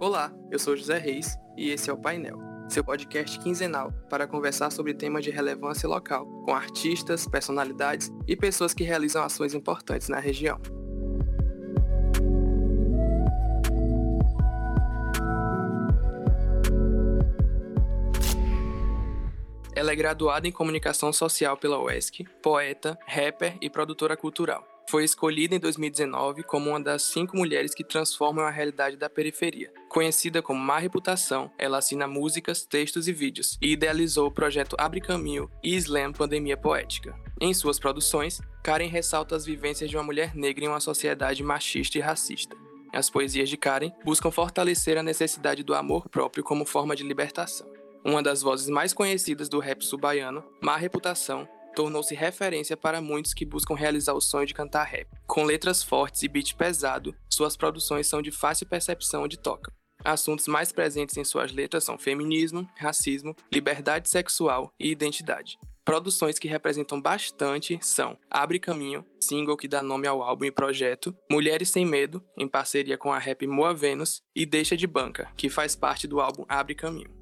Olá, eu sou José Reis e esse é o Painel, seu podcast quinzenal para conversar sobre temas de relevância local, com artistas, personalidades e pessoas que realizam ações importantes na região. Ela é graduada em comunicação social pela UESC, poeta, rapper e produtora cultural. Foi escolhida em 2019 como uma das cinco mulheres que transformam a realidade da periferia. Conhecida como Má Reputação, ela assina músicas, textos e vídeos e idealizou o projeto Abre Caminho e Slam Pandemia Poética. Em suas produções, Karen ressalta as vivências de uma mulher negra em uma sociedade machista e racista. As poesias de Karen buscam fortalecer a necessidade do amor próprio como forma de libertação. Uma das vozes mais conhecidas do rap subaiano, Má Reputação, tornou-se referência para muitos que buscam realizar o sonho de cantar rap. Com letras fortes e beat pesado, suas produções são de fácil percepção onde tocam. Assuntos mais presentes em suas letras são feminismo, racismo, liberdade sexual e identidade. Produções que representam bastante são Abre Caminho, single que dá nome ao álbum e projeto, Mulheres Sem Medo, em parceria com a rap Moa Vênus, e Deixa de Banca, que faz parte do álbum Abre Caminho.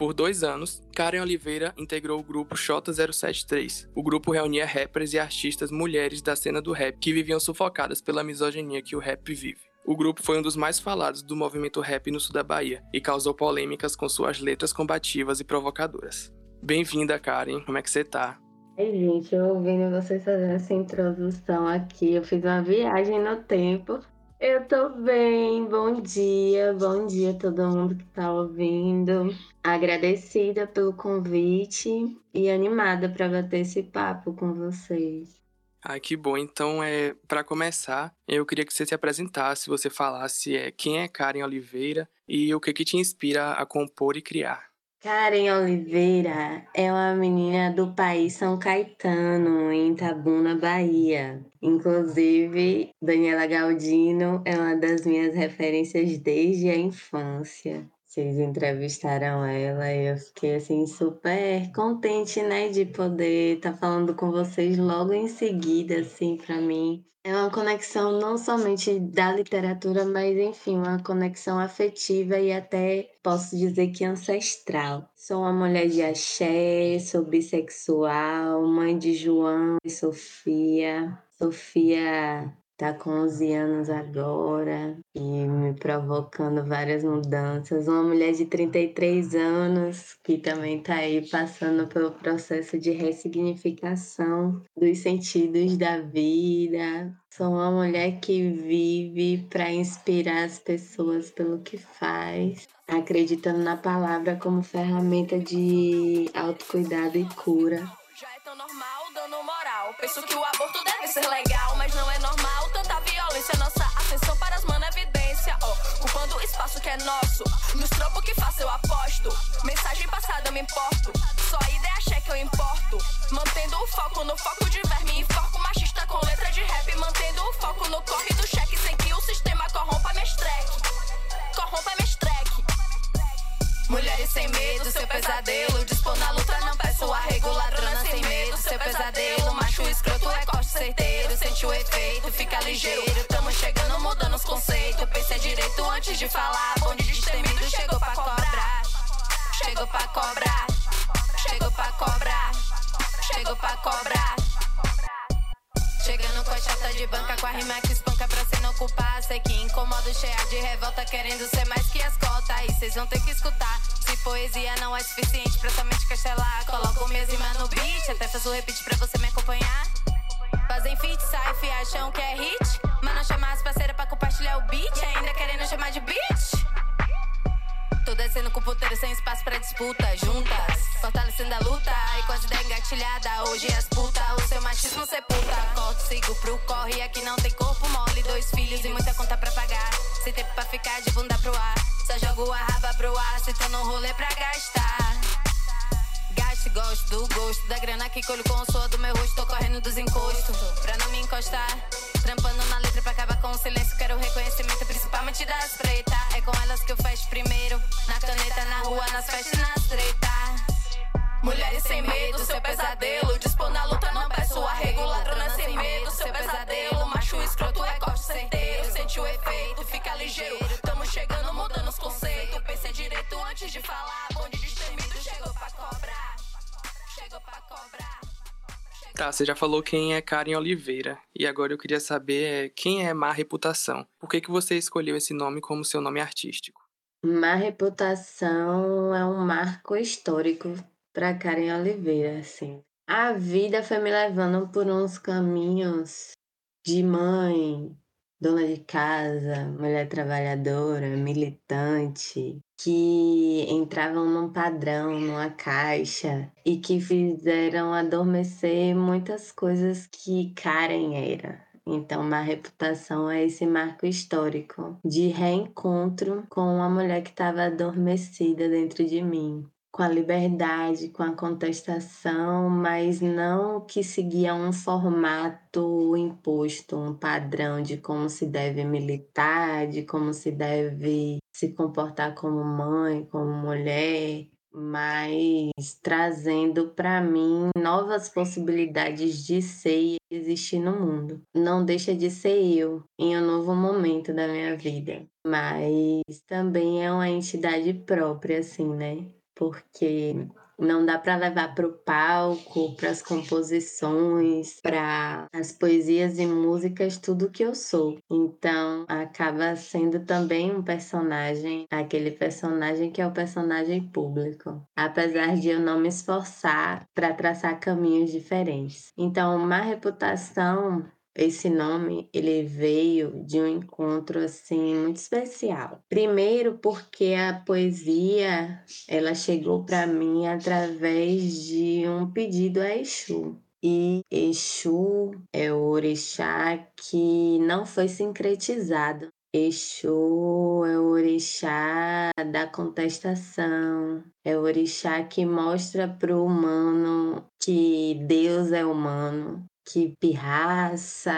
Por dois anos, Karen Oliveira integrou o grupo Xota 073. O grupo reunia rappers e artistas mulheres da cena do rap que viviam sufocadas pela misoginia que o rap vive. O grupo foi um dos mais falados do movimento rap no sul da Bahia e causou polêmicas com suas letras combativas e provocadoras. Bem-vinda, Karen. Como é que você tá? Ei, gente, eu ouvindo vocês fazendo essa introdução aqui, eu fiz uma viagem no tempo eu tô bem, bom dia, bom dia a todo mundo que tá ouvindo. Agradecida pelo convite e animada para bater esse papo com vocês. Ah, que bom. Então, é, para começar, eu queria que você se apresentasse, você falasse é, quem é Karen Oliveira e o que, que te inspira a compor e criar. Karen Oliveira é uma menina do país São Caetano, em Itabuna, Bahia. Inclusive, Daniela Galdino é uma das minhas referências desde a infância. Vocês entrevistaram ela e eu fiquei assim super contente, né, de poder estar tá falando com vocês logo em seguida, assim, para mim. É uma conexão não somente da literatura, mas enfim, uma conexão afetiva e até posso dizer que ancestral. Sou uma mulher de axé, sou bissexual, mãe de João e Sofia. Sofia tá com 11 anos agora e me provocando várias mudanças. Uma mulher de 33 anos que também tá aí passando pelo processo de ressignificação dos sentidos da vida. Sou uma mulher que vive para inspirar as pessoas pelo que faz, acreditando na palavra como ferramenta de autocuidado e cura. Já é tão normal dando moral. Penso que o aborto deve ser legal, mas não é normal que é nosso. Nos trampos que faço eu aposto. Mensagem passada eu me importo. Só a ideia cheque eu importo. Mantendo o foco no foco de verme. Enfoco machista com letra de rap. Mantendo o foco no corre do cheque. Sem que o sistema corrompa minha track. Corrompa minha track. Mulheres sem medo, seu pesadelo. Dispor na luta, não peço arrego. Ladrona sem medo, seu pesadelo. Macho escroto é corte certeiro. Sente o efeito, fica ligeiro. Antes de falar. Bonde destemido chegou pra cobrar. Chegou pra cobrar. Chegou pra cobrar. Chegou pra cobrar. Chegando com a chata de banca, com a rima que espanca pra cê não culpar. Sei que incomodo, cheia de revolta, querendo ser mais que as cotas. Aí cês vão ter que escutar. Se poesia não é suficiente pra somente castelar, coloco minhas rimas no beat. Até faço o repeat pra você me acompanhar. Fazem feat, sai, acham que é hit. Mas não chamar as parceiras pra compartilhar o beat. Ainda querendo chamar de bitch. Tô descendo com puteiro sem espaço pra disputa. Juntas, fortalecendo a luta. E com as ideias engatilhadas, hoje as putas. O seu machismo sepulta. Corto, sigo pro corre. Aqui não tem corpo mole. Dois filhos e muita conta pra pagar. Sem tempo pra ficar de bunda pro ar. Só jogo a raba pro ar. Se tô no rolê pra gastar. Gasto, gosto do gosto da grana que colho com o suor do meu rosto. Tô correndo dos encostos pra não me encostar. Trampando na pra acabar com o silêncio. Quero reconhecimento, principalmente das preta. É com elas que eu fecho primeiro. Na caneta, na rua, nas festas, nas treta. Mulheres sem medo, seu pesadelo. Dispor na luta, não peço arrego. Ladrona sem medo, seu pesadelo. Macho escroto é corte certeiro. Sente o efeito, fica ligeiro. Tamo chegando, mudando os conceitos. Pensei direito antes de falar. Bonde destemido chegou pra cobrar. Chegou pra cobrar. Tá, você já falou quem é Karen Oliveira. E agora eu queria saber quem é Má Reputação. Por que, que você escolheu esse nome como seu nome artístico? Má Reputação é um marco histórico para Karen Oliveira, assim. A vida foi me levando por uns caminhos de mãe, dona de casa, mulher trabalhadora, militante, que entravam num padrão, numa caixa e que fizeram adormecer muitas coisas que Karen era. Então, uma reputação é esse marco histórico de reencontro com uma mulher que estava adormecida dentro de mim com a liberdade, com a contestação, mas não que seguia um formato imposto, um padrão de como se deve militar, de como se deve se comportar como mãe, como mulher, mas trazendo para mim novas possibilidades de ser e existir no mundo. Não deixa de ser eu em um novo momento da minha vida, mas também é uma entidade própria, assim, né? Porque não dá para levar para o palco, para as composições, para as poesias e músicas, tudo que eu sou. Então, acaba sendo também um personagem, aquele personagem que é o personagem público, apesar de eu não me esforçar para traçar caminhos diferentes. Então, uma reputação esse nome ele veio de um encontro assim muito especial. Primeiro porque a poesia ela chegou para mim através de um pedido a Exu. E Exu é o orixá que não foi sincretizado. Exu é o orixá da contestação, é o orixá que mostra para o humano que Deus é humano, que pirraça,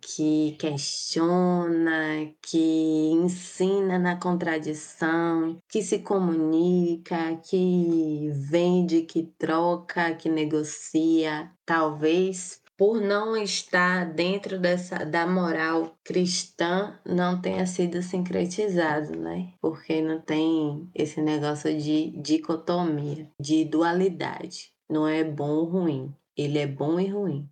que questiona, que ensina na contradição, que se comunica, que vende, que troca, que negocia. Talvez por não estar dentro dessa da moral cristã não tenha sido sincretizado, né? Porque não tem esse negócio de dicotomia, de dualidade. Não é bom ou ruim. Ele é bom e ruim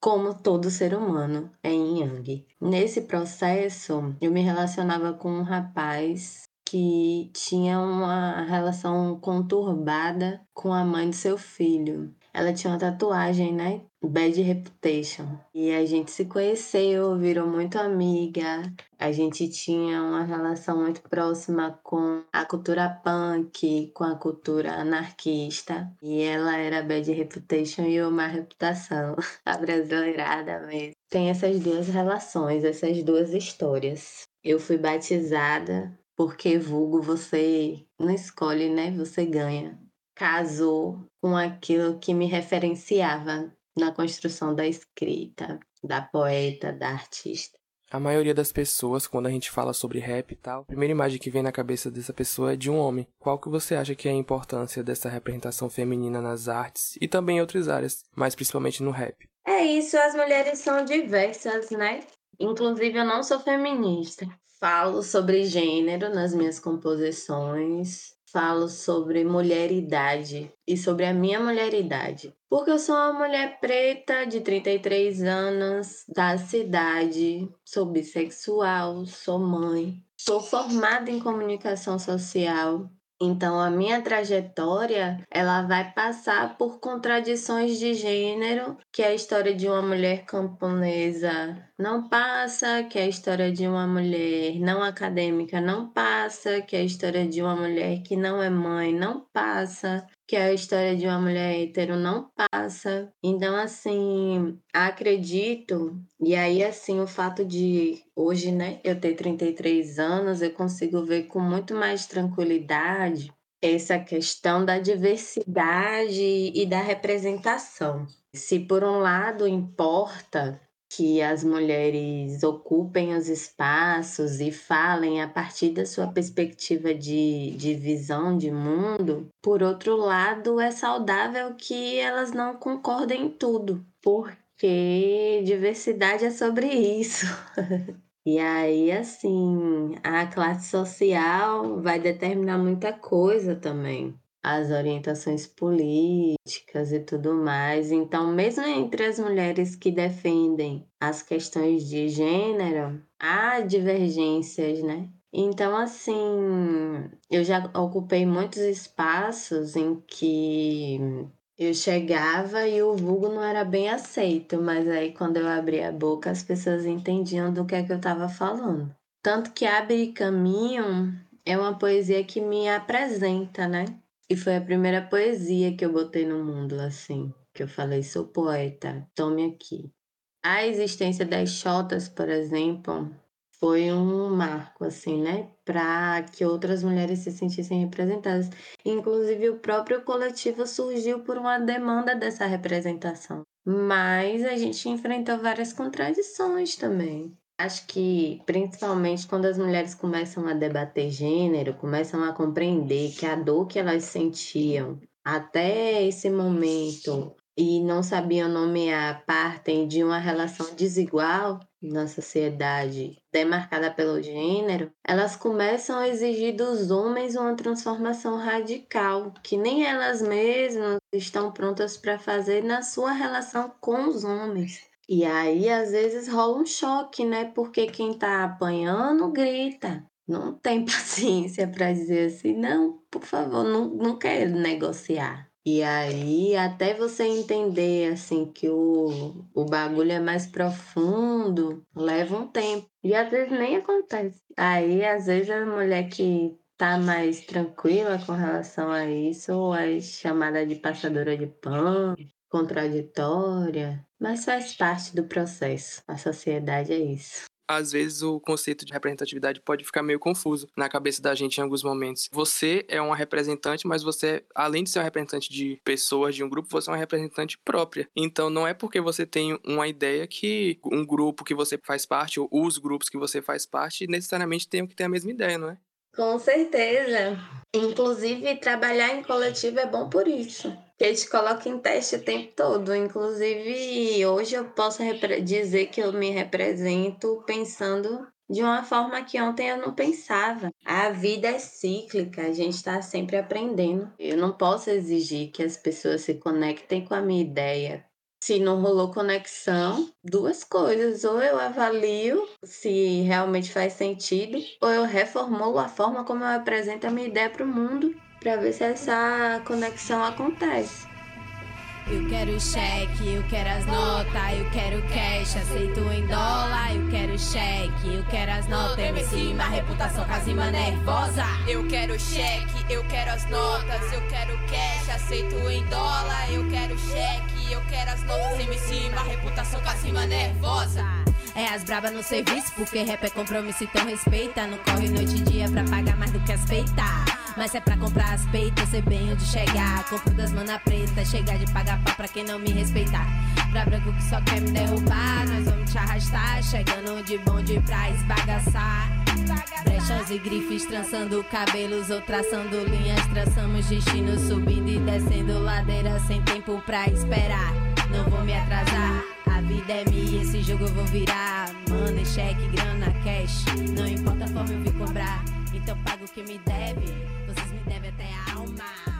como todo ser humano é em Yang. Nesse processo, eu me relacionava com um rapaz que tinha uma relação conturbada com a mãe do seu filho. Ela tinha uma tatuagem, né? Bad Reputation. E a gente se conheceu, virou muito amiga. A gente tinha uma relação muito próxima com a cultura punk, com a cultura anarquista. E ela era Bad Reputation e eu má reputação. A brasileirada mesmo. Tem essas duas relações, essas duas histórias. Eu fui batizada porque vulgo você não escolhe, né? Você ganha casou com aquilo que me referenciava na construção da escrita, da poeta, da artista. A maioria das pessoas, quando a gente fala sobre rap e tal, a primeira imagem que vem na cabeça dessa pessoa é de um homem. Qual que você acha que é a importância dessa representação feminina nas artes e também em outras áreas, mas principalmente no rap? É isso, as mulheres são diversas, né? Inclusive, eu não sou feminista. Falo sobre gênero nas minhas composições, falo sobre mulheridade e sobre a minha mulheridade. Porque eu sou uma mulher preta de 33 anos, da cidade, sou bissexual, sou mãe, sou formada em comunicação social, então a minha trajetória, ela vai passar por contradições de gênero, que a história de uma mulher camponesa não passa, que a história de uma mulher não acadêmica não passa, que a história de uma mulher que não é mãe não passa, que é a história de uma mulher hétero não passa. Então, assim, acredito, e aí, assim, o fato de hoje, né, eu ter 33 anos, eu consigo ver com muito mais tranquilidade essa questão da diversidade e da representação. Se por um lado importa que as mulheres ocupem os espaços e falem a partir da sua perspectiva de, de visão de mundo. Por outro lado, é saudável que elas não concordem em tudo, porque diversidade é sobre isso. E aí, assim, a classe social vai determinar muita coisa também. As orientações políticas e tudo mais. Então, mesmo entre as mulheres que defendem as questões de gênero, há divergências, né? Então, assim, eu já ocupei muitos espaços em que eu chegava e o vulgo não era bem aceito, mas aí quando eu abria a boca as pessoas entendiam do que é que eu estava falando. Tanto que Abre Caminho é uma poesia que me apresenta, né? E foi a primeira poesia que eu botei no mundo, assim, que eu falei, sou poeta, tome aqui. A existência das chotas, por exemplo, foi um marco, assim, né? Para que outras mulheres se sentissem representadas. Inclusive, o próprio coletivo surgiu por uma demanda dessa representação. Mas a gente enfrentou várias contradições também. Acho que, principalmente quando as mulheres começam a debater gênero, começam a compreender que a dor que elas sentiam até esse momento e não sabiam nomear partem de uma relação desigual na sociedade demarcada pelo gênero, elas começam a exigir dos homens uma transformação radical que nem elas mesmas estão prontas para fazer na sua relação com os homens. E aí, às vezes, rola um choque, né? Porque quem tá apanhando grita. Não tem paciência para dizer assim, não, por favor, não, não quero negociar. E aí, até você entender, assim, que o, o bagulho é mais profundo, leva um tempo. E às vezes nem acontece. Aí, às vezes, a mulher que tá mais tranquila com relação a isso, ou é chamada de passadora de pão, contraditória, mas faz parte do processo. A sociedade é isso às vezes o conceito de representatividade pode ficar meio confuso na cabeça da gente em alguns momentos. Você é uma representante, mas você, além de ser uma representante de pessoas, de um grupo, você é uma representante própria. Então não é porque você tem uma ideia que um grupo que você faz parte, ou os grupos que você faz parte, necessariamente tenham que ter a mesma ideia, não é? Com certeza. Inclusive, trabalhar em coletivo é bom por isso que a gente coloca em teste o tempo todo. Inclusive, hoje eu posso dizer que eu me represento pensando de uma forma que ontem eu não pensava. A vida é cíclica, a gente está sempre aprendendo. Eu não posso exigir que as pessoas se conectem com a minha ideia. Se não rolou conexão, duas coisas. Ou eu avalio se realmente faz sentido, ou eu reformulo a forma como eu apresento a minha ideia para o mundo para ver se essa conexão acontece. Eu quero cheque, eu quero as notas, eu quero cash, aceito em dólar, eu quero cheque, eu quero as notas, MC, uma reputação casima nervosa. Eu quero cheque, eu quero as notas, eu quero cash, aceito em dólar, eu quero cheque, eu quero as notas, MC, uma reputação casima nervosa. É as braba no serviço, porque rap é compromisso, então respeita. Não corre noite e dia pra pagar mais do que as peitas. Mas é pra comprar as peitas, sei bem onde chegar. Compro das mana preta, chegar de pagar pau pra quem não me respeitar. Pra branco que só quer me derrubar, nós vamos te arrastar. Chegando de bonde pra esbagaçar. Brechas e grifes, trançando cabelos ou traçando linhas. Traçamos destino, subindo e descendo ladeira sem tempo pra esperar. Não vou me atrasar. A vida é minha, esse jogo eu vou virar. Mano, cheque, grana, cash. Não importa a forma eu vim cobrar. Então o que me deve.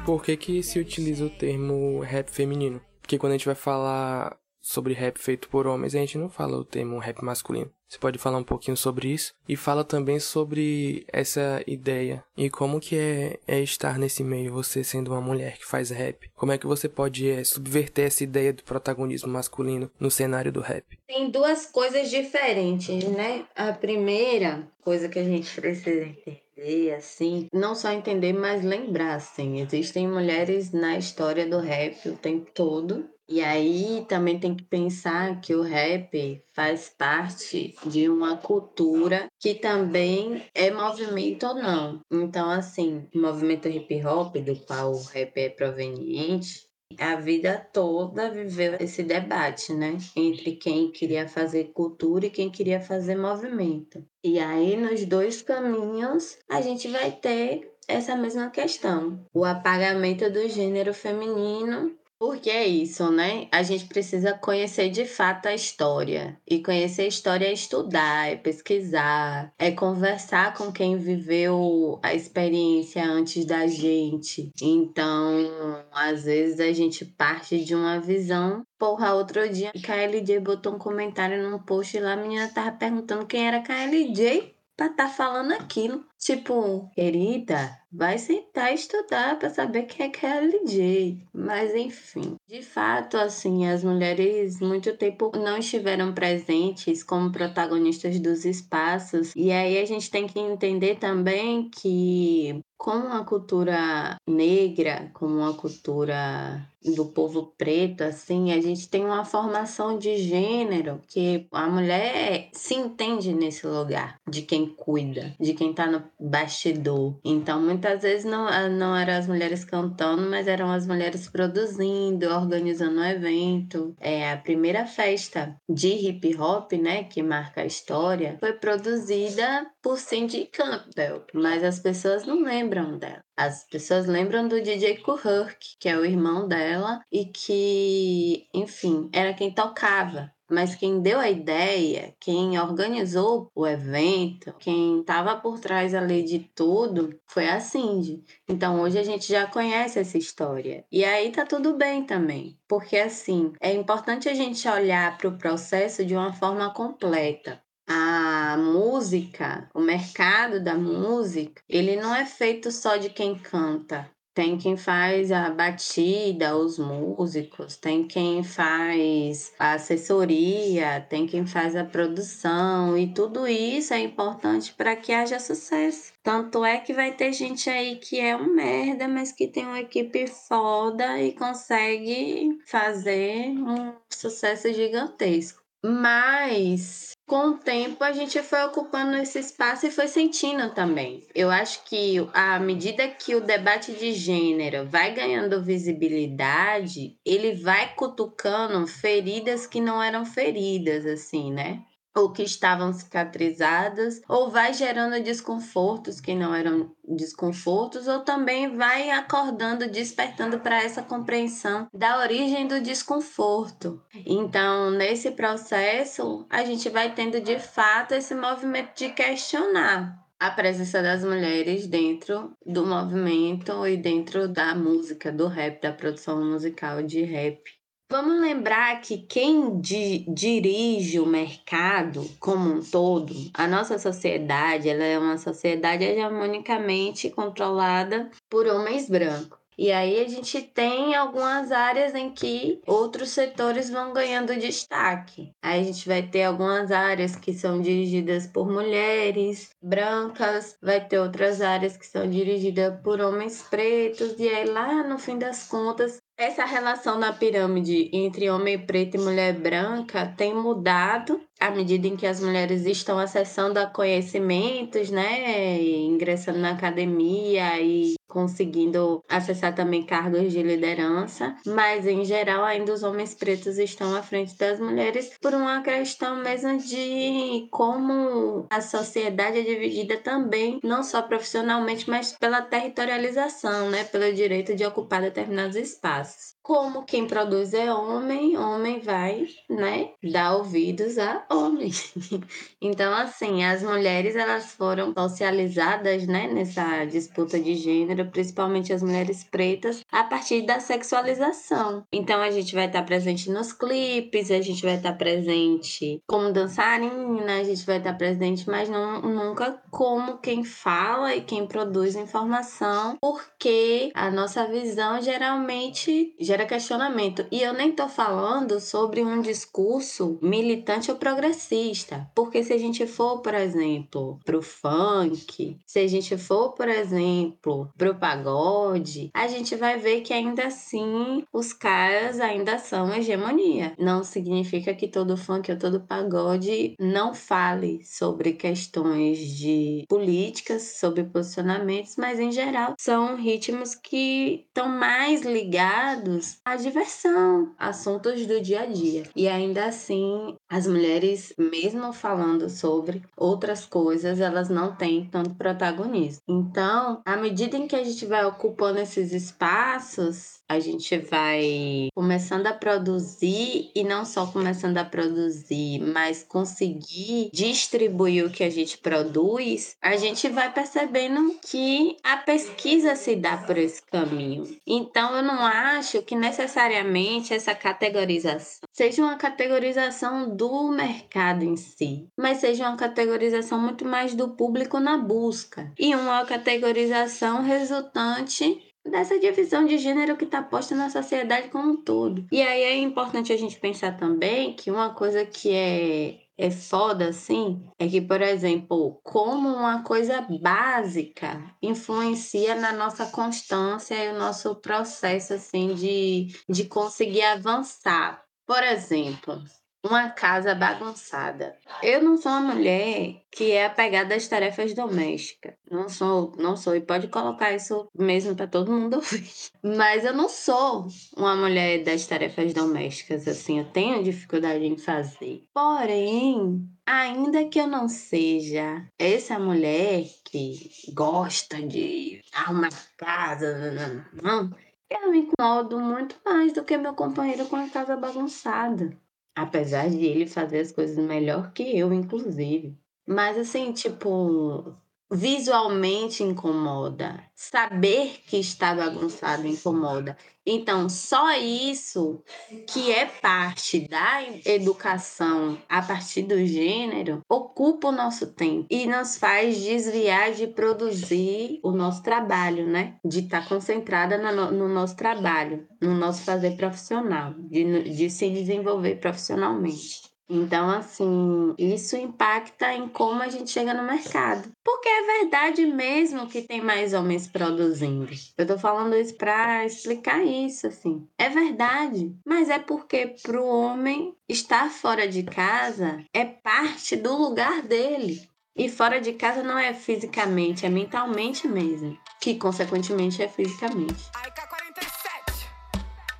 Por que, que se utiliza o termo rap feminino? Porque quando a gente vai falar sobre rap feito por homens, a gente não fala o termo rap masculino. Você pode falar um pouquinho sobre isso e fala também sobre essa ideia e como que é, é estar nesse meio, você sendo uma mulher que faz rap. Como é que você pode é, subverter essa ideia do protagonismo masculino no cenário do rap? Tem duas coisas diferentes, né? A primeira coisa que a gente precisa entender entender, assim, não só entender, mas lembrar, assim, existem mulheres na história do rap o tempo todo. E aí também tem que pensar que o rap faz parte de uma cultura que também é movimento ou não. Então, assim, o movimento hip hop, do qual o rap é proveniente, a vida toda viveu esse debate, né? Entre quem queria fazer cultura e quem queria fazer movimento. E aí, nos dois caminhos, a gente vai ter essa mesma questão: o apagamento do gênero feminino Porque é isso, né? A gente precisa conhecer de fato a história. E conhecer a história é estudar, é pesquisar, é conversar com quem viveu a experiência antes da gente. Então, às vezes a gente parte de uma visão. Porra, outro dia, KLJ botou um comentário num post lá, a menina tava perguntando quem era KLJ pra tá falando aquilo. Tipo, querida, vai sentar e estudar para saber quem é KLJ. Mas enfim, de fato, assim, as mulheres muito tempo não estiveram presentes como protagonistas dos espaços. E aí a gente tem que entender também que como a cultura negra, como a cultura do povo preto, assim, a gente tem uma formação de gênero que a mulher se entende nesse lugar de quem cuida, de quem tá no bastidor. Então, muitas vezes não, ah, não eram as mulheres cantando, mas eram as mulheres produzindo, organizando o um evento. É, a primeira festa de hip hop, né, que marca a história, foi produzida por Cindy Campbell, mas as pessoas não lembram dela. As pessoas lembram do DJ Kuhurk, que é o irmão dela e que, enfim, era quem tocava. Mas quem deu a ideia, quem organizou o evento, quem estava por trás ali de tudo, foi a Cindy. Então hoje a gente já conhece essa história. E aí tá tudo bem também. Porque assim, é importante a gente olhar para o processo de uma forma completa a música, o mercado da música, ele não é feito só de quem canta. Tem quem faz a batida, os músicos, tem quem faz a assessoria, tem quem faz a produção, e tudo isso é importante para que haja sucesso. Tanto é que vai ter gente aí que é um merda, mas que tem uma equipe foda e consegue fazer um sucesso gigantesco. Mas com o tempo a gente foi ocupando esse espaço e foi sentindo também. Eu acho que à medida que o debate de gênero vai ganhando visibilidade, ele vai cutucando feridas que não eram feridas, assim, né? Ou que estavam cicatrizadas, ou vai gerando desconfortos que não eram desconfortos, ou também vai acordando, despertando para essa compreensão da origem do desconforto. Então, nesse processo, a gente vai tendo de fato esse movimento de questionar a presença das mulheres dentro do movimento e dentro da música, do rap, da produção musical de rap. Vamos lembrar que quem di dirige o mercado como um todo, a nossa sociedade, ela é uma sociedade hegemonicamente controlada por homens brancos. E aí a gente tem algumas áreas em que outros setores vão ganhando destaque. Aí a gente vai ter algumas áreas que são dirigidas por mulheres brancas, vai ter outras áreas que são dirigidas por homens pretos, e aí lá no fim das contas essa relação na pirâmide entre homem preto e mulher branca tem mudado à medida em que as mulheres estão acessando a conhecimentos, né, ingressando na academia e conseguindo acessar também cargos de liderança, mas em geral ainda os homens pretos estão à frente das mulheres por uma questão mesmo de como a sociedade é dividida também, não só profissionalmente, mas pela territorialização, né, pelo direito de ocupar determinados espaços ます。Como quem produz é homem, homem vai, né, dar ouvidos a homem. então, assim, as mulheres elas foram socializadas, né, nessa disputa de gênero, principalmente as mulheres pretas, a partir da sexualização. Então, a gente vai estar presente nos clipes, a gente vai estar presente como dançarina, a gente vai estar presente, mas não, nunca como quem fala e quem produz informação, porque a nossa visão geralmente gera questionamento. E eu nem tô falando sobre um discurso militante ou progressista. Porque se a gente for, por exemplo, pro funk, se a gente for, por exemplo, pro pagode, a gente vai ver que ainda assim os caras ainda são hegemonia. Não significa que todo funk ou todo pagode não fale sobre questões de políticas, sobre posicionamentos, mas em geral são ritmos que estão mais ligados limitados à diversão, assuntos do dia a dia. E ainda assim, as mulheres, mesmo falando sobre outras coisas, elas não têm tanto protagonismo. Então, à medida em que a gente vai ocupando esses espaços, a gente vai começando a produzir e não só começando a produzir, mas conseguir distribuir o que a gente produz, a gente vai percebendo que a pesquisa se dá por esse caminho. Então, eu não acho que necessariamente essa categorização seja uma categorização do mercado em si, mas seja uma categorização muito mais do público na busca e uma categorização resultante dessa divisão de gênero que está posta na sociedade como um todo. E aí é importante a gente pensar também que uma coisa que é é foda assim é que, por exemplo, como uma coisa básica influencia na nossa constância e o nosso processo assim de, de conseguir avançar. Por exemplo, uma casa bagunçada. Eu não sou uma mulher que é apegada às tarefas domésticas. Não sou, não sou. E pode colocar isso mesmo para todo mundo ouvir. Mas eu não sou uma mulher das tarefas domésticas, assim. Eu tenho dificuldade em fazer. Porém, ainda que eu não seja essa mulher que gosta de arrumar casa, não, não, eu me incomodo muito mais do que meu companheiro com a casa bagunçada. Apesar de ele fazer as coisas melhor que eu, inclusive. Mas assim, tipo, visualmente incomoda. Saber que está bagunçado incomoda. Então, só isso que é parte da educação a partir do gênero ocupa o nosso tempo e nos faz desviar de produzir o nosso trabalho, né? De estar tá concentrada no, no, nosso trabalho, no nosso fazer profissional, de, de se desenvolver profissionalmente. Então, assim, isso impacta em como a gente chega no mercado. Porque é verdade mesmo que tem mais homens produzindo. Eu tô falando isso para explicar isso, assim. É verdade. Mas é porque pro homem estar fora de casa é parte do lugar dele. E fora de casa não é fisicamente, é mentalmente mesmo. Que consequentemente é fisicamente. Ai, K47,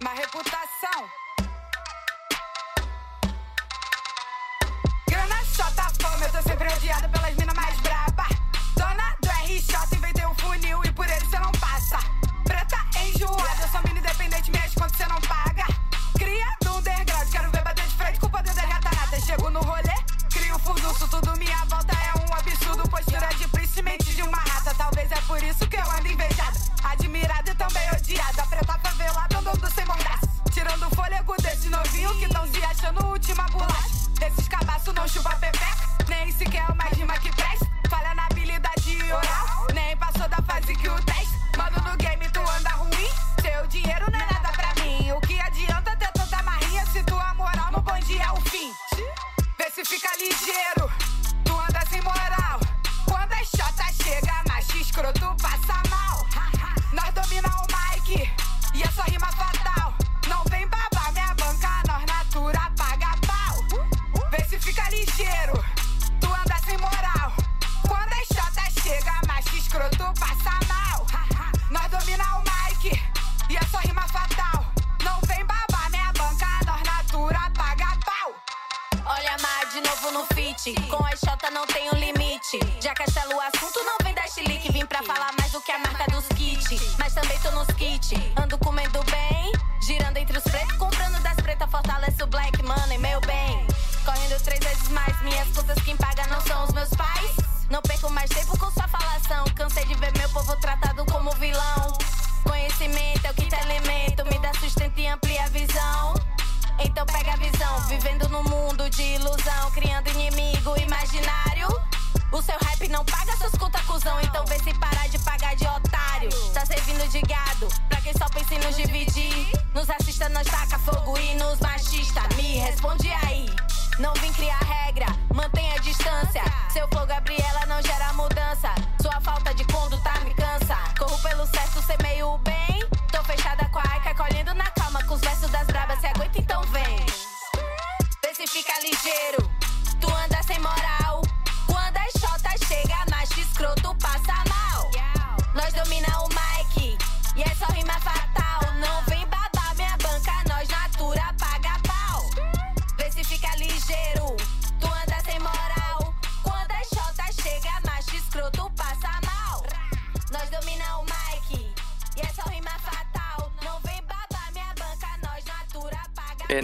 uma reputação. Furdunço, tudo minha volta é um absurdo. Postura de príncipe, de uma rata, talvez é por isso que eu ando invejada. Admirada e também odiada, preta favelada andando sem bondaço. Tirando o fôlego desse novinho que tão se achando última bolacha. Desses cabaços não chupa pepeca. Nem sequer uma rima que presta.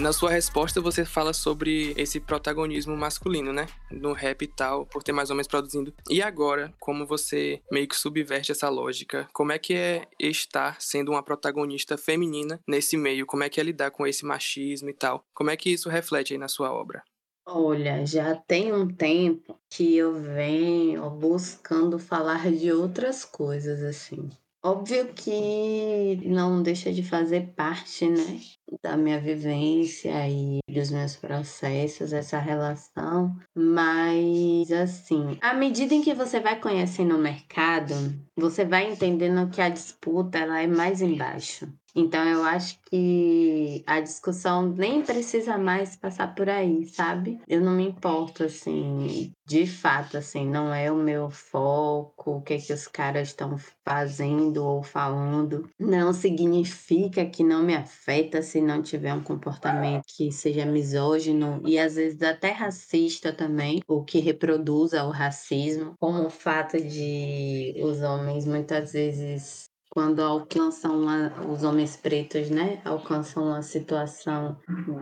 Na sua resposta, você fala sobre esse protagonismo masculino, né? No rap e tal, por ter mais homens produzindo. E agora, como você meio que subverte essa lógica, como é que é estar sendo uma protagonista feminina nesse meio? Como é que é lidar com esse machismo e tal? Como é que isso reflete aí na sua obra? Olha, já tem um tempo que eu venho buscando falar de outras coisas, assim. Óbvio que não deixa de fazer parte, né, da minha vivência e dos meus processos, essa relação, mas assim, à medida em que você vai conhecendo o mercado, você vai entendendo que a disputa ela é mais embaixo. Então eu acho que a discussão nem precisa mais passar por aí, sabe? Eu não me importo assim, de fato assim, não é o meu foco, o que é que os caras estão fazendo ou falando. Não significa que não me afeta se não tiver um comportamento que seja misógino e às vezes até racista também, o que reproduza o racismo, como o fato de os homens muitas vezes quando alcançam uma, os homens pretos, né, alcançam uma situação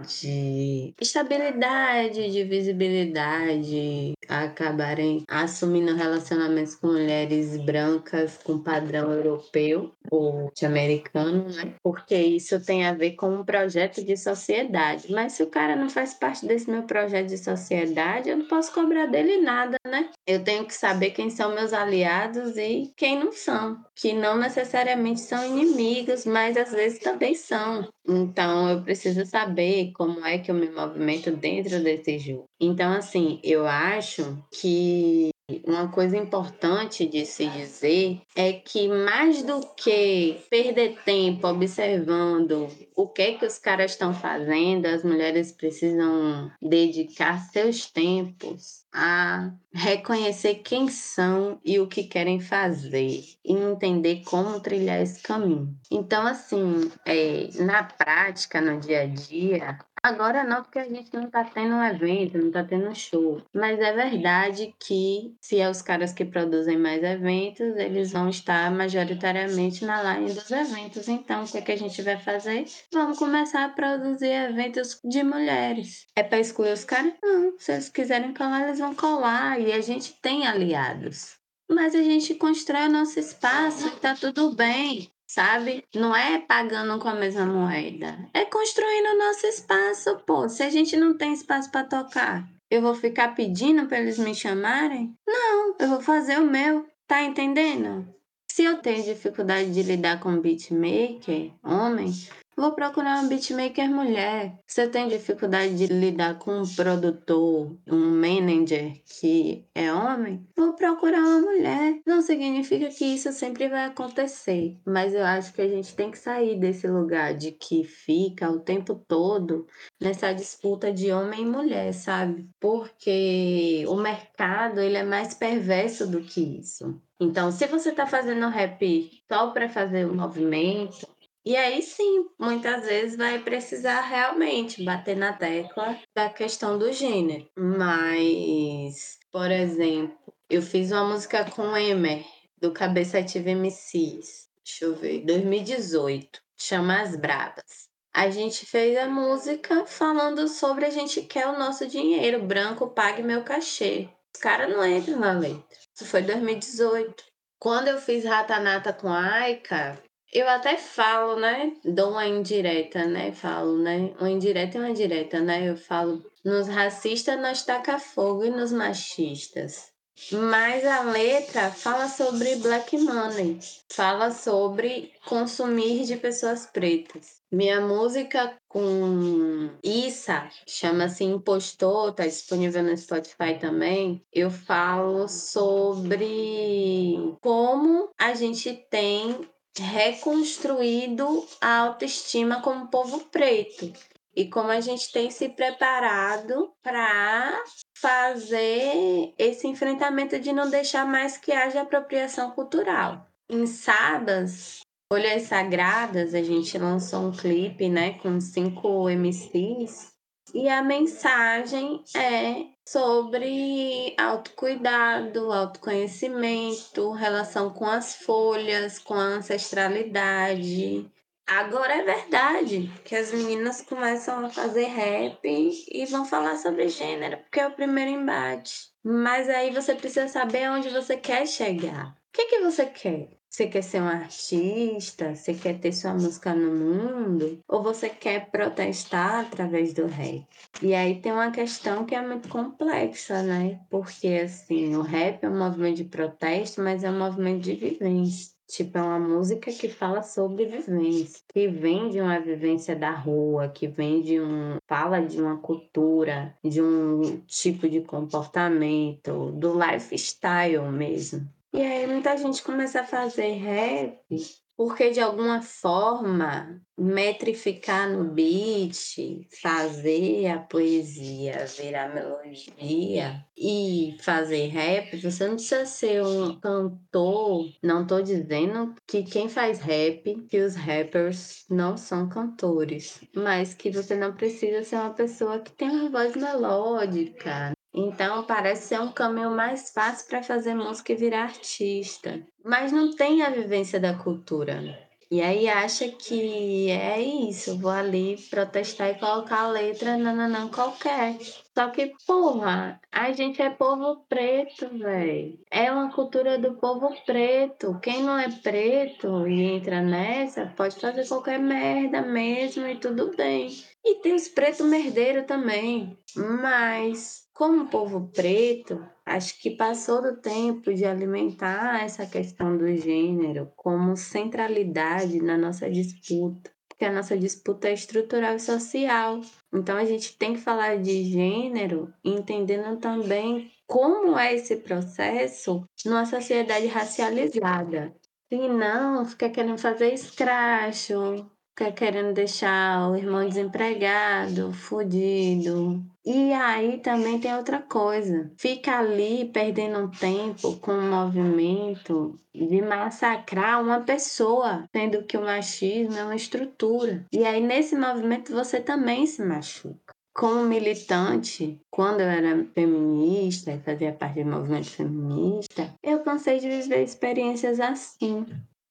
de estabilidade, de visibilidade, acabarem assumindo relacionamentos com mulheres brancas com padrão europeu ou americano, né? Porque isso tem a ver com um projeto de sociedade. Mas se o cara não faz parte desse meu projeto de sociedade, eu não posso cobrar dele nada, né? Eu tenho que saber quem são meus aliados e quem não são, que não necessariamente são inimigos, mas às vezes também são. Então eu preciso saber como é que eu me movimento dentro desse jogo. Então assim, eu acho que uma coisa importante de se dizer é que mais do que perder tempo observando o que é que os caras estão fazendo, as mulheres precisam dedicar seus tempos a reconhecer quem são e o que querem fazer e entender como trilhar esse caminho. Então, assim, é, na prática, no dia a dia, Agora não, porque a gente não tá tendo um evento, não tá tendo um show. Mas é verdade que se é os caras que produzem mais eventos, eles vão estar majoritariamente na line dos eventos. Então, o que, é que a gente vai fazer? Vamos começar a produzir eventos de mulheres. É para excluir os caras? Não. Se eles quiserem colar, eles vão colar. E a gente tem aliados. Mas a gente constrói o nosso espaço e tá tudo bem sabe? Não é pagando com a mesma moeda. É construindo o nosso espaço, pô. Se a gente não tem espaço para tocar, eu vou ficar pedindo para eles me chamarem? Não, eu vou fazer o meu. Tá entendendo? Se eu tenho dificuldade de lidar com beatmaker, homem, Vou procurar uma beatmaker mulher. Eu tenho dificuldade de lidar com um produtor, um manager que é homem, vou procurar uma mulher. Não significa que isso sempre vai acontecer, mas eu acho que a gente tem que sair desse lugar de que fica o tempo todo nessa disputa de homem e mulher, sabe? Porque o mercado ele é mais perverso do que isso. Então, se você está fazendo rap só para fazer o movimento, e aí sim, muitas vezes vai precisar realmente bater na tecla da questão do gênero. Mas, por exemplo, eu fiz uma música com Emer, do Cabeça Ativa MCs. Deixa eu ver, 2018. Chama As Bravas. A gente fez a música falando sobre a gente quer o nosso dinheiro, branco pague meu cachê. Os caras não entram na letra. Isso foi 2018. Quando eu fiz Ratanata com a Aika, eu até falo, né? Dou uma indireta, né? Falo, né? Uma indireta e uma direta, né? Eu falo, nos racistas nós taca fogo e nos machistas. Mas a letra fala sobre black money, fala sobre consumir de pessoas pretas. Minha música com Issa, chama-se Impostor, tá disponível no Spotify também. Eu falo sobre como a gente tem reconstruído a autoestima como povo preto e como a gente tem se preparado para fazer esse enfrentamento de não deixar mais que haja apropriação cultural. Em Sabas, Olhas Sagradas, a gente lançou um clipe, né, com cinco MCs e a mensagem é sobre autocuidado, autoconhecimento, relação com as folhas, com a ancestralidade, Agora é verdade que as meninas começam a fazer rap e vão falar sobre gênero, porque é o primeiro embate. Mas aí você precisa saber onde você quer chegar. O que, que você quer? Você quer ser um artista? Você quer ter sua música no mundo? Ou você quer protestar através do rap? E aí tem uma questão que é muito complexa, né? Porque, assim, o rap é um movimento de protesto, mas é um movimento de vivência. Tipo, é uma música que fala sobre vivência, que vem de uma vivência da rua, que vem de um. fala de uma cultura, de um tipo de comportamento, do lifestyle mesmo. E aí muita gente começa a fazer rap porque de alguma forma metrificar no beat, fazer a poesia virar melodia e fazer rap, você não precisa ser um cantor. Não tô dizendo que quem faz rap, que os rappers não são cantores, mas que você não precisa ser uma pessoa que tem uma voz melódica, então parece ser um caminho mais fácil para fazer música e virar artista. Mas não tem a vivência da cultura. E aí acha que é isso, vou ali protestar e colocar a letra nananã qualquer. Só que, porra, a gente é povo preto, velho. É uma cultura do povo preto. Quem não é preto e entra nessa, pode fazer qualquer merda mesmo e tudo bem. E tem os pretos merdeiros também. Mas como povo preto, acho que passou do tempo de alimentar essa questão do gênero como centralidade na nossa disputa, porque a nossa disputa é estrutural e social. Então a gente tem que falar de gênero entendendo também como é esse processo numa sociedade racializada. Se não, fica querendo fazer escracho, fica querendo deixar o irmão desempregado, fudido. E aí também tem outra coisa. Fica ali perdendo tempo com um movimento de massacrar uma pessoa, sendo que o machismo é uma estrutura. E aí nesse movimento você também se machuca como militante, quando eu era feminista fazia parte do movimento feminista, eu cansei de viver experiências assim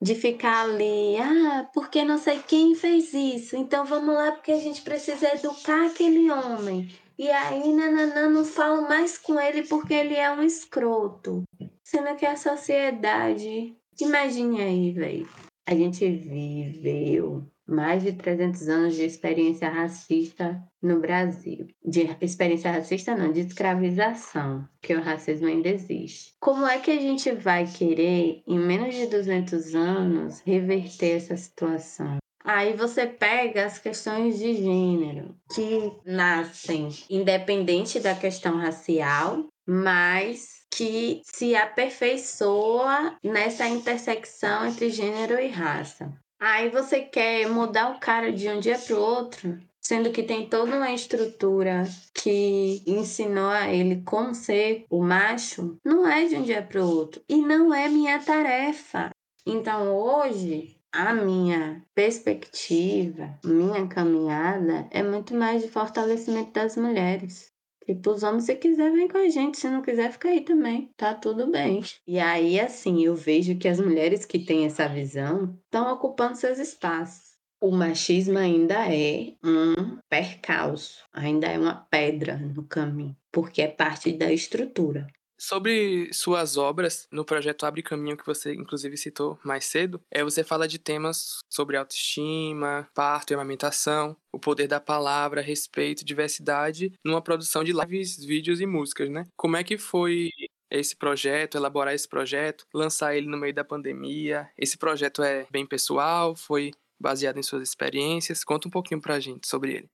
de ficar ali, ah, porque não sei quem fez isso, então vamos lá porque a gente precisa educar aquele homem. E aí, nananã, não falo mais com ele porque ele é um escroto. Sendo que a sociedade. Imagine aí, velho. A gente viveu mais de 300 anos de experiência racista no Brasil. De experiência racista não, de escravização, que o racismo ainda existe. Como é que a gente vai querer, em menos de 200 anos, reverter essa situação? Aí você pega as questões de gênero, que nascem independente da questão racial, mas que se aperfeiçoa nessa intersecção entre gênero e raça. Aí você quer mudar o cara de um dia para o outro, sendo que tem toda uma estrutura que ensinou a ele como ser o macho, não é de um dia para o outro. E não é minha tarefa. Então hoje, a minha perspectiva, minha caminhada é muito mais de fortalecimento das mulheres. Tipo, os homens, se quiser, vem com a gente. Se não quiser, fica aí também. Tá tudo bem. E aí, assim, eu vejo que as mulheres que têm essa visão estão ocupando seus espaços. O machismo ainda é um percalço, ainda é uma pedra no caminho, porque é parte da estrutura. Sobre suas obras, no projeto Abre Caminho, que você inclusive citou mais cedo, é, você fala de temas sobre autoestima, parto e amamentação, o poder da palavra, respeito, diversidade, numa produção de lives, vídeos e músicas, né? Como é que foi esse projeto, elaborar esse projeto, lançar ele no meio da pandemia? Esse projeto é bem pessoal, foi baseado em suas experiências? Conta um pouquinho pra gente sobre ele.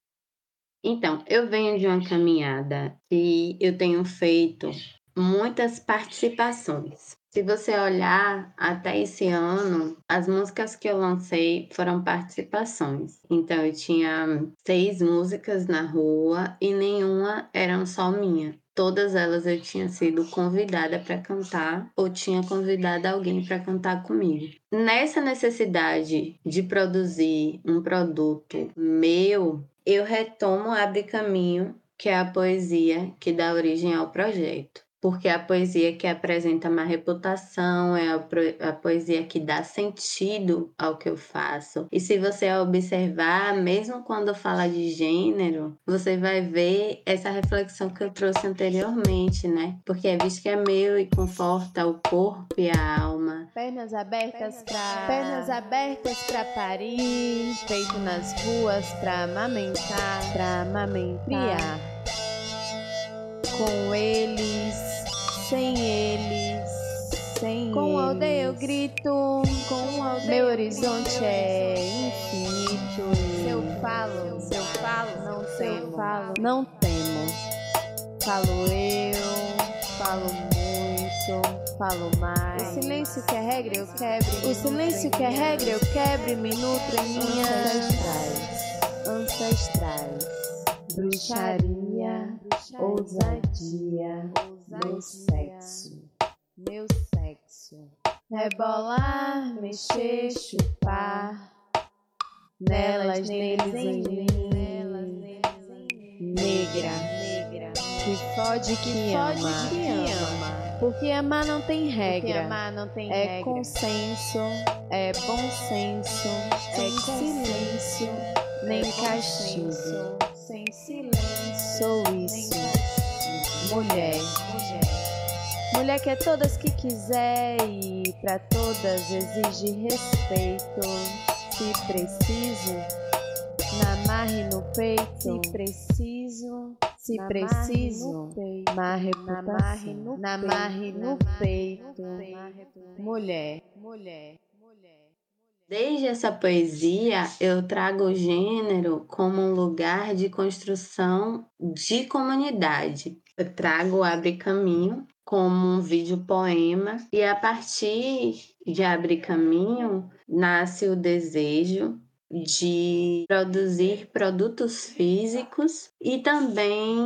Então, eu venho de uma caminhada que eu tenho feito muitas participações. Se você olhar até esse ano, as músicas que eu lancei foram participações. Então eu tinha seis músicas na rua e nenhuma eram só minha. Todas elas eu tinha sido convidada para cantar ou tinha convidado alguém para cantar comigo. Nessa necessidade de produzir um produto meu, eu retomo Abre Caminho, que é a poesia que dá origem ao projeto. Porque é a poesia que apresenta uma reputação, é a, a, poesia que dá sentido ao que eu faço. E se você observar, mesmo quando fala de gênero, você vai ver essa reflexão que eu trouxe anteriormente, né? Porque é visto que é meu e conforta o corpo e a alma. Pernas abertas para pernas abertas para Paris, peito nas ruas para amamentar, para amamentar com eles, sem eles, sem com eles. aldeia eu grito, com aldeia meu horizonte é infinito. Se eu falo, se eu falo, não eu falo, não temo. Falo eu, falo muito, falo mais. O silêncio que é regra eu quebre. O silêncio que é regra eu quebre, me nutre minhas ancestrais. Ancestrais. Bruxaria ousadia, meu sexo, meu sexo. Rebolar, mexer, chupar, nelas, neles, em mim, negra, negra, que fode, que ama, que ama. Porque amar não tem regra, não tem é regra. consenso, é bom senso, é silêncio, nem castigo, sem silêncio, sou isso mulher. Mulher que é todas que quiser e para todas exige respeito. Se preciso, na amarre no peito. Se preciso, se preciso, na reputação, na amarre no peito. Mulher, mulher. Desde essa poesia, eu trago o gênero como um lugar de construção de comunidade. Eu trago Abre Caminho como um vídeo poema e a partir de Abre Caminho nasce o desejo de produzir produtos físicos e também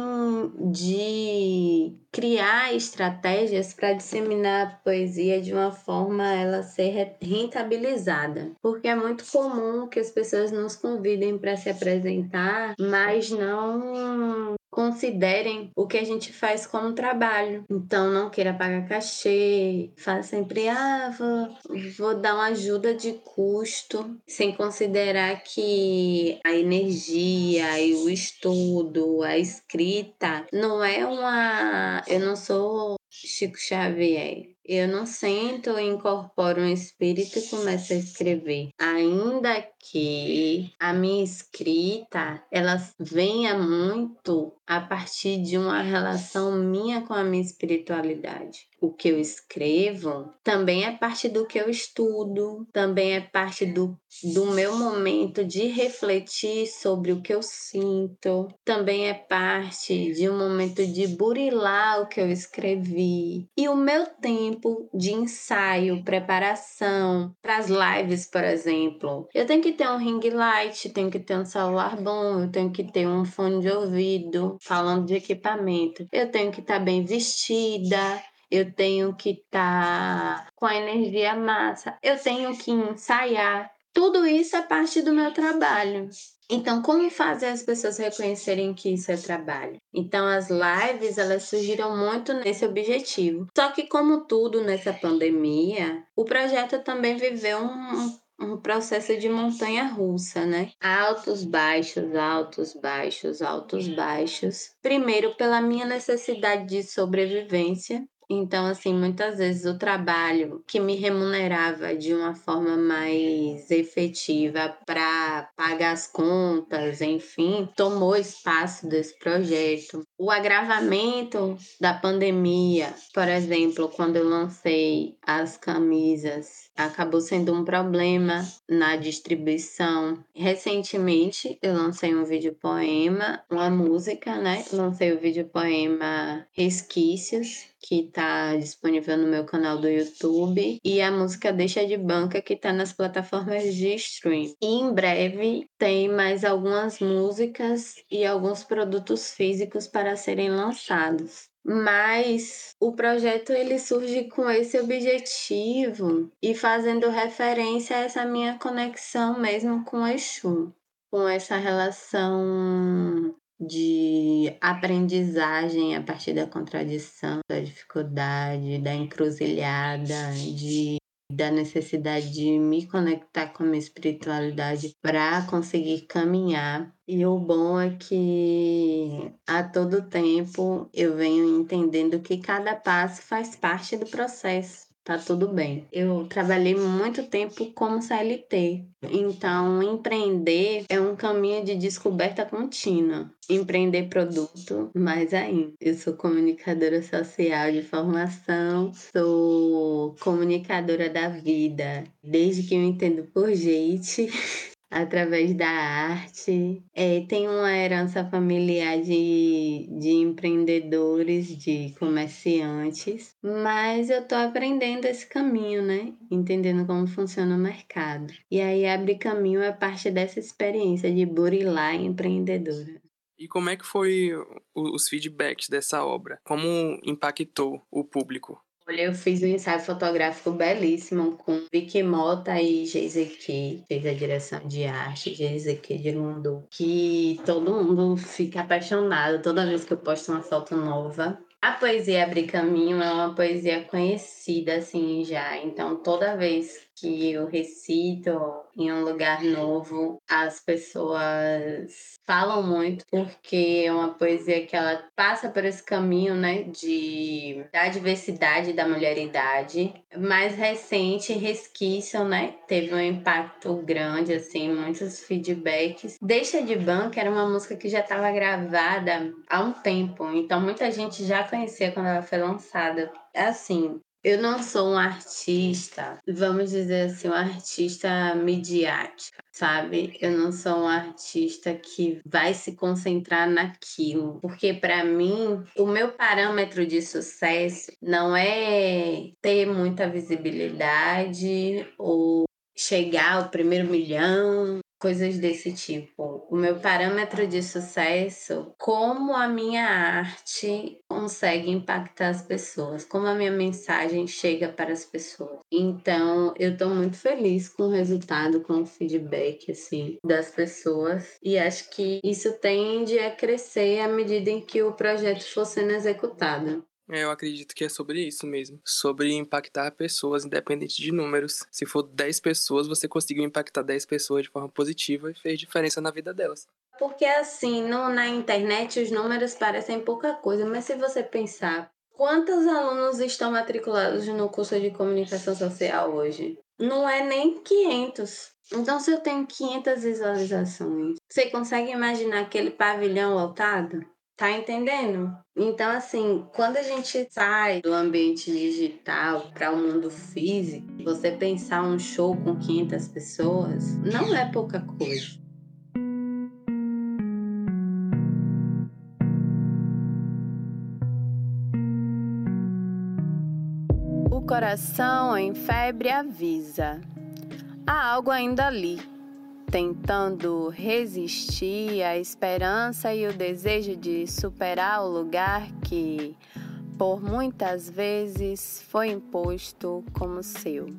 de criar estratégias para disseminar a poesia de uma forma ela ser rentabilizada. Porque é muito comum que as pessoas nos convidem para se apresentar, mas não considerem o que a gente faz como trabalho. Então, não queira pagar cachê, faz sempre, ah, vou, vou dar uma ajuda de custo, sem considerar que a energia e o estudo, a escrita, não é uma. Eu não sou Chico Xavier. Eu não sento, incorporo um espírito e começo a escrever. Ainda que a minha escrita ela venha muito a partir de uma relação minha com a minha espiritualidade. O que eu escrevo também é parte do que eu estudo, também é parte do, do meu momento de refletir sobre o que eu sinto, também é parte de um momento de burilar o que eu escrevi. E o meu tempo de ensaio, preparação para as lives, por exemplo. Eu tenho que ter um ring light, tenho que ter um celular bom, eu tenho que ter um fone de ouvido, falando de equipamento. Eu tenho que estar tá bem vestida, eu tenho que estar tá com a energia massa, eu tenho que ensaiar. Tudo isso é parte do meu trabalho. Então, como fazer as pessoas reconhecerem que isso é trabalho? Então, as lives, elas surgiram muito nesse objetivo. Só que, como tudo nessa pandemia, o projeto também viveu um, um processo de montanha russa, né? Altos, baixos, altos, baixos, altos, baixos. Primeiro, pela minha necessidade de sobrevivência, então, assim, muitas vezes o trabalho que me remunerava de uma forma mais efetiva para pagar as contas, enfim, tomou espaço desse projeto. O agravamento da pandemia, por exemplo, quando eu lancei as camisas, acabou sendo um problema na distribuição. Recentemente, eu lancei um vídeo poema, uma música, né? Lancei o vídeo poema Resquícios que está disponível no meu canal do YouTube, e a música Deixa de Banca, que está nas plataformas de stream. E em breve tem mais algumas músicas e alguns produtos físicos para serem lançados. Mas o projeto ele surge com esse objetivo e fazendo referência a essa minha conexão mesmo com o Exu, com essa relação de aprendizagem a partir da contradição, da dificuldade, da encruzilhada, de da necessidade de me conectar com a minha espiritualidade para conseguir caminhar. E o bom é que a todo tempo eu venho entendendo que cada passo faz parte do processo tá tudo bem. Eu trabalhei muito tempo como CLT, então empreender é um caminho de descoberta contínua. Empreender produto, mais ainda. Eu sou comunicadora social de formação, sou comunicadora da vida, desde que eu entendo por gente. através da arte. É, tem uma herança familiar de, de empreendedores, de comerciantes, mas eu tô aprendendo esse caminho, né? Entendendo como funciona o mercado. E aí abre caminho a parte dessa experiência de burilar empreendedora. E como é que foi os feedbacks dessa obra? Como impactou o público? Olha, eu fiz um ensaio fotográfico belíssimo com Vicky Mota e Geizeki, fez a direção de arte, Geizeki de Lundu, que todo mundo fica apaixonado toda vez que eu posto uma foto nova. A poesia Abrir Caminho é uma poesia conhecida, assim, já. Então, toda vez que eu recito em um lugar novo, as pessoas falam muito porque é uma poesia que ela passa por esse caminho, né, de da diversidade da mulheridade. Mais recente, Resquício, né, teve um impacto grande assim, muitos feedbacks. Deixa de Banca era uma música que já estava gravada há um tempo, então muita gente já conhecia quando ela foi lançada. Assim, eu não sou um artista, vamos dizer assim, um artista midiática, sabe? Eu não sou um artista que vai se concentrar naquilo, porque para mim o meu parâmetro de sucesso não é ter muita visibilidade ou chegar ao primeiro milhão, coisas desse tipo. O meu parâmetro de sucesso, como a minha arte consegue impactar as pessoas, como a minha mensagem chega para as pessoas. Então, eu estou muito feliz com o resultado, com o feedback assim das pessoas e acho que isso tende a crescer à medida em que o projeto for sendo executado. É, eu acredito que é sobre isso mesmo. Sobre impactar pessoas, independente de números. Se for 10 pessoas, você conseguiu impactar 10 pessoas de forma positiva e fez diferença na vida delas. Porque assim, no, na internet os números parecem pouca coisa, mas se você pensar, quantos alunos estão matriculados no curso de comunicação social hoje? Não é nem 500. Então, se eu tenho 500 visualizações, você consegue imaginar aquele pavilhão lotado? Tá entendendo? Então, assim, quando a gente sai do ambiente digital para o mundo físico, você pensar um show com 500 pessoas não é pouca coisa. O coração em febre avisa. Há algo ainda ali tentando resistir à esperança e o desejo de superar o lugar que, por muitas vezes, foi imposto como seu.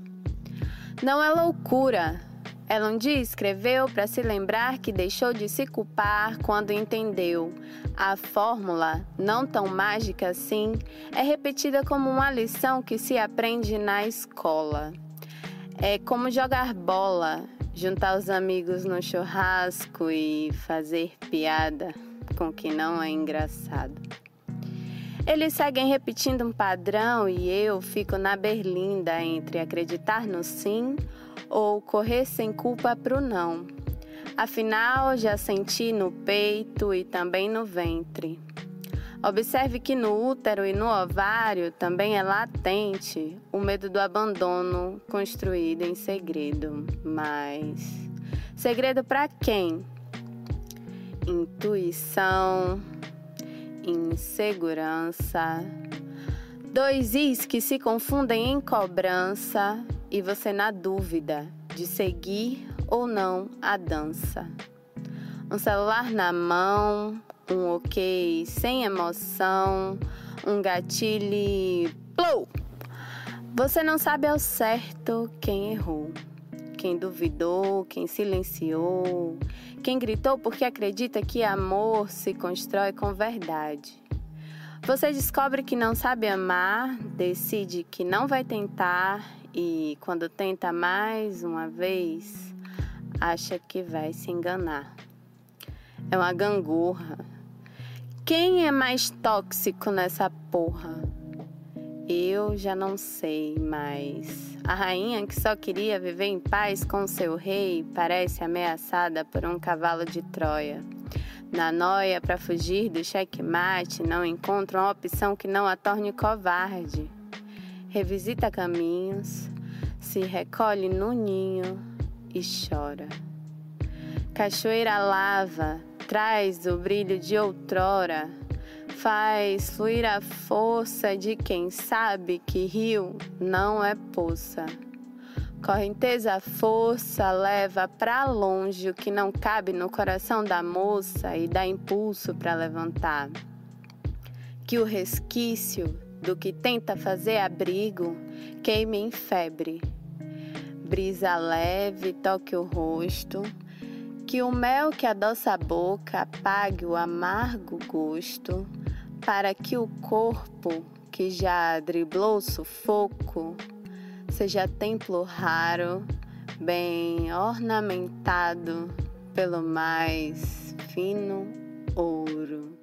Não é loucura. Ela um dia escreveu para se lembrar que deixou de se culpar quando entendeu. A fórmula, não tão mágica assim, é repetida como uma lição que se aprende na escola. É como jogar bola, juntar os amigos no churrasco e fazer piada com o que não é engraçado. Eles seguem repetindo um padrão e eu fico na berlinda entre acreditar no sim ou correr sem culpa pro não. Afinal, já senti no peito e também no ventre. Observe que no útero e no ovário também é latente o medo do abandono construído em segredo. Mas segredo para quem? Intuição, insegurança, dois is que se confundem em cobrança e você na dúvida de seguir ou não a dança. Um celular na mão, um ok sem emoção, um gatilho. Plou! Você não sabe ao certo quem errou, quem duvidou, quem silenciou, quem gritou porque acredita que amor se constrói com verdade. Você descobre que não sabe amar, decide que não vai tentar e, quando tenta mais uma vez, acha que vai se enganar. É uma gangorra. Quem é mais tóxico nessa porra? Eu já não sei, mas a rainha que só queria viver em paz com seu rei parece ameaçada por um cavalo de Troia. Na noia para fugir do checkmate, não encontra uma opção que não a torne covarde. Revisita caminhos, se recolhe no ninho e chora. Cachoeira lava, traz o brilho de outrora faz fluir a força de quem sabe que rio não é poça. Correnteza força leva para longe o que não cabe no coração da moça e dá impulso para levantar. Que o resquício do que tenta fazer abrigo queime em febre. Brisa leve toque o rosto, que o mel que adoça a boca apague o amargo gosto para que o corpo que já driblou sufoco seja templo raro, bem ornamentado pelo mais fino ouro.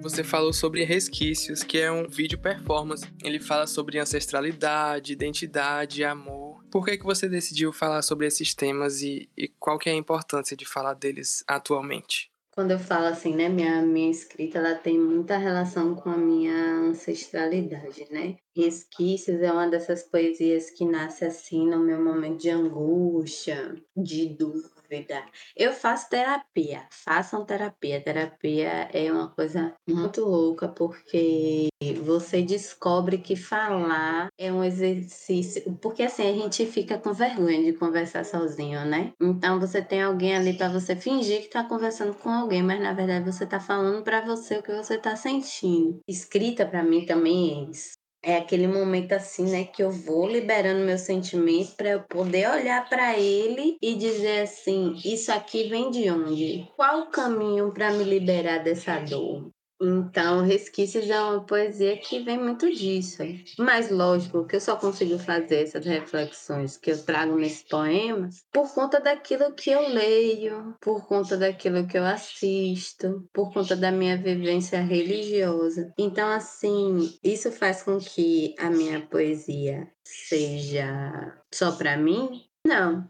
Você falou sobre Resquícios, que é um vídeo performance. Ele fala sobre ancestralidade, identidade, amor. Por que, que você decidiu falar sobre esses temas e, e qual que é a importância de falar deles atualmente? quando eu falo assim, né, minha, minha escrita, ela tem muita relação com a minha ancestralidade, né? Resquícios é uma dessas poesias que nasce assim no meu momento de angústia, de dúvida, verdade. Eu faço terapia, façam terapia. Terapia é uma coisa muito louca porque você descobre que falar é um exercício, porque assim a gente fica com vergonha de conversar sozinho, né? Então você tem alguém ali para você fingir que tá conversando com alguém, mas na verdade você tá falando para você o que você tá sentindo. Escrita para mim também é isso é aquele momento assim, né, que eu vou liberando meus sentimentos para eu poder olhar para ele e dizer assim: isso aqui vem de onde? Qual o caminho para me liberar dessa dor? Então, Resquícios é uma poesia que vem muito disso. Mas, lógico, que eu só consigo fazer essas reflexões que eu trago nesse poema por conta daquilo que eu leio, por conta daquilo que eu assisto, por conta da minha vivência religiosa. Então, assim, isso faz com que a minha poesia seja só para mim? Não,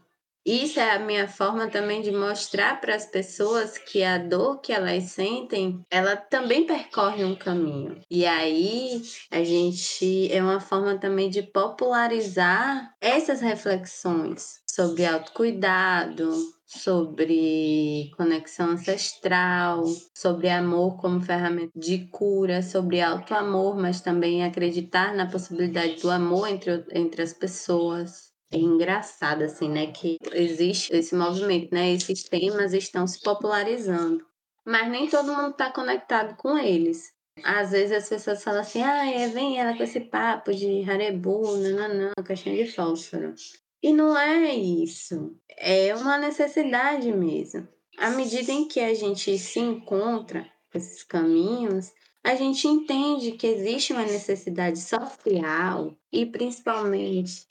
isso é a minha forma também de mostrar para as pessoas que a dor que elas sentem, ela também percorre um caminho. E aí a gente é uma forma também de popularizar essas reflexões sobre autocuidado, sobre conexão ancestral, sobre amor como ferramenta de cura, sobre auto-amor, mas também acreditar na possibilidade do amor entre, entre as pessoas. É engraçado, assim, né? Que existe esse movimento, né? Esses temas estão se popularizando. Mas nem todo mundo está conectado com eles. Às vezes as pessoas falam assim, ah, é, vem ela com esse papo de harebu, nananã, caixinha de fósforo. E não é isso. É uma necessidade mesmo. À medida em que a gente se encontra com esses caminhos, a gente entende que existe uma necessidade social e principalmente,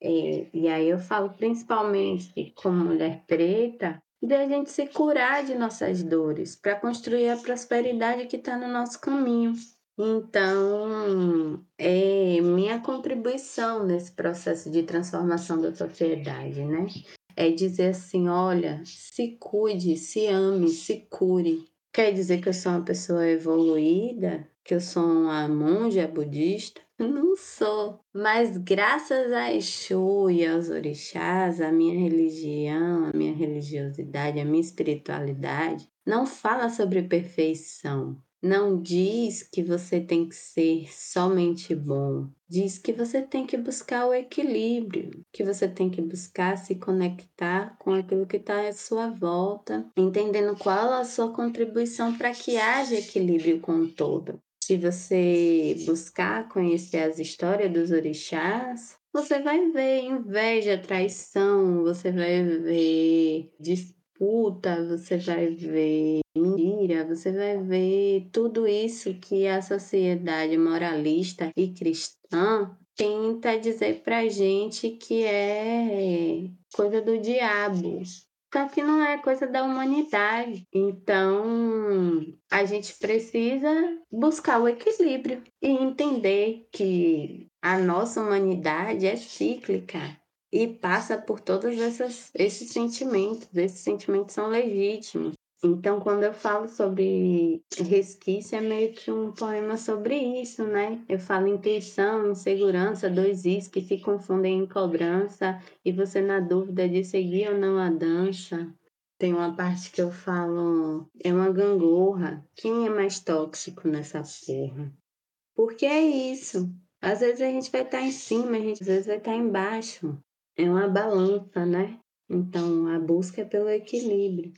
é, e aí eu falo principalmente como mulher preta, de a gente se curar de nossas dores para construir a prosperidade que está no nosso caminho. Então, é minha contribuição nesse processo de transformação da sociedade, né? É dizer assim: olha, se cuide, se ame, se cure, Quer dizer que eu sou uma pessoa evoluída? Que eu sou uma monja budista? Não sou. Mas graças a Exu e aos orixás, a minha religião, a minha religiosidade, a minha espiritualidade não fala sobre perfeição. Não diz que você tem que ser somente bom. Diz que você tem que buscar o equilíbrio, que você tem que buscar se conectar com aquilo que está à sua volta, entendendo qual a sua contribuição para que haja equilíbrio com o todo. Se você buscar conhecer as histórias dos orixás, você vai ver inveja, traição, você vai ver você vai ver mentira, você vai ver tudo isso que a sociedade moralista e cristã tenta dizer pra gente que é coisa do diabo. Só que não é coisa da humanidade. Então, a gente precisa buscar o equilíbrio e entender que a nossa humanidade é cíclica e passa por todos essas, esses sentimentos. Esses sentimentos são legítimos. Então, quando eu falo sobre resquício, é meio que um poema sobre isso, né? Eu falo intuição, insegurança, dois is que se confundem em cobrança, e você na dúvida de seguir ou não a dança. Tem uma parte que eu falo, é uma gangorra. Quem é mais tóxico nessa porra? Porque é isso. Às vezes a gente vai estar em cima, a gente às vezes vai estar embaixo. É uma balança, né? Então a busca é pelo equilíbrio.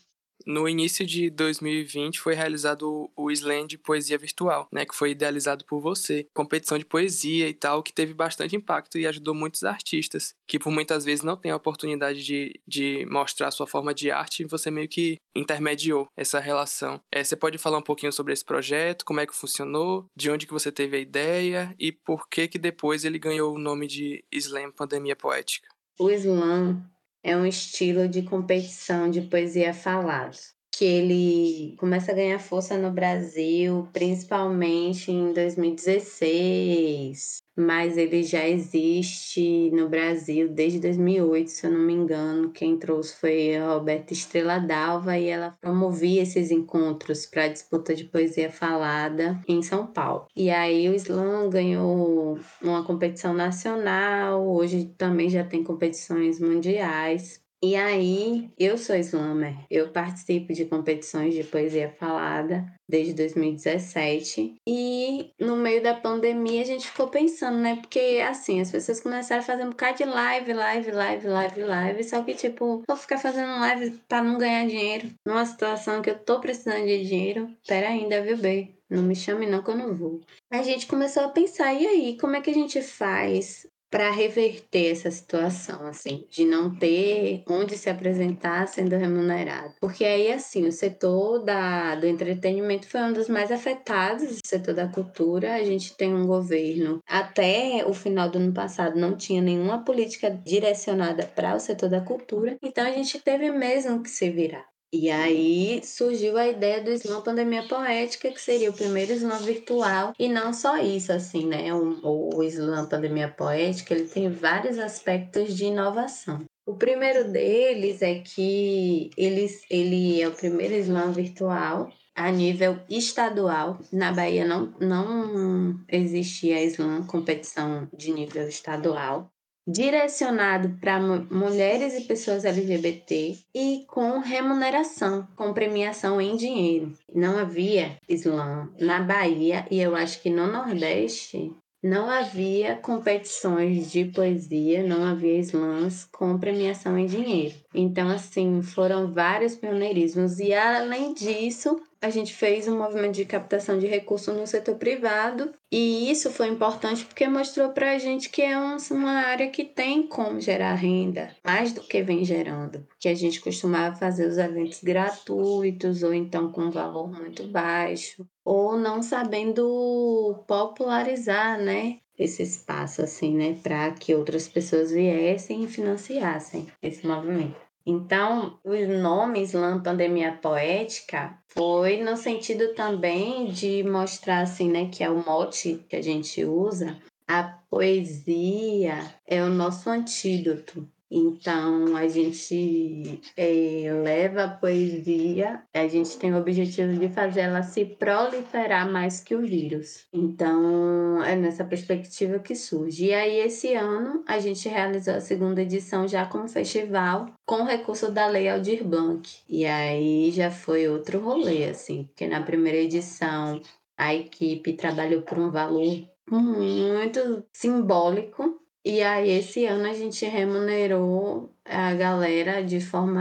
No início de 2020 foi realizado o Slam de Poesia Virtual, né, que foi idealizado por você, competição de poesia e tal, que teve bastante impacto e ajudou muitos artistas, que por muitas vezes não têm a oportunidade de, de mostrar sua forma de arte, e você meio que intermediou essa relação. É, você pode falar um pouquinho sobre esse projeto, como é que funcionou, de onde que você teve a ideia e por que que depois ele ganhou o nome de Slam Pandemia Poética? O Slam é um estilo de competição de poesia falada, que ele começa a ganhar força no Brasil, principalmente em 2016, mas ele já existe no Brasil desde 2008, se eu não me engano. Quem trouxe foi a Roberta Estrela Dalva e ela promovia esses encontros para a disputa de poesia falada em São Paulo. E aí o Slam ganhou uma competição nacional, hoje também já tem competições mundiais. E aí, eu sou slammer, eu participo de competições de poesia falada desde 2017. E no meio da pandemia a gente ficou pensando, né? Porque assim, as pessoas começaram a fazer um bocado de live, live, live, live, live. Só que, tipo, vou ficar fazendo live para não ganhar dinheiro. Numa situação que eu tô precisando de dinheiro. Pera ainda, viu, bem? Não me chame não que eu não vou. A gente começou a pensar, e aí, como é que a gente faz para reverter essa situação, assim, de não ter onde se apresentar sendo remunerado. Porque aí, assim, o setor da, do entretenimento foi um dos mais afetados, o setor da cultura. A gente tem um governo, até o final do ano passado, não tinha nenhuma política direcionada para o setor da cultura, então a gente teve mesmo que se virar. E aí surgiu a ideia do Slam Pandemia Poética, que seria o primeiro Slam virtual. E não só isso, assim, né? O, o Slam Pandemia Poética, ele tem vários aspectos de inovação. O primeiro deles é que ele, é o primeiro Slam virtual a nível estadual. Na Bahia não, não existia Slam, competição de nível estadual direcionado para mulheres e pessoas LGBT e com remuneração, com premiação em dinheiro. Não havia slam na Bahia e eu acho que no Nordeste não havia competições de poesia, não havia slams com premiação em dinheiro. Então, assim, foram vários pioneirismos. E, além disso, a gente fez um movimento de captação de recursos no setor privado e isso foi importante porque mostrou para a gente que é uma área que tem como gerar renda, mais do que vem gerando, porque a gente costumava fazer os eventos gratuitos ou então com valor muito baixo, ou não sabendo popularizar, né? Esse espaço, assim, né, para que outras pessoas viessem e financiassem esse movimento. Então, os nomes Slam Pandemia Poética foi no sentido também de mostrar assim, né, que é o mote que a gente usa, a poesia é o nosso antídoto então, a gente é, leva a poesia, a gente tem o objetivo de fazer ela se proliferar mais que o vírus. Então, é nessa perspectiva que surge. E aí, esse ano, a gente realizou a segunda edição já como festival, com recurso da Lei Aldir Blanc. E aí já foi outro rolê, assim, porque na primeira edição a equipe trabalhou por um valor muito simbólico e aí, esse ano a gente remunerou a galera de forma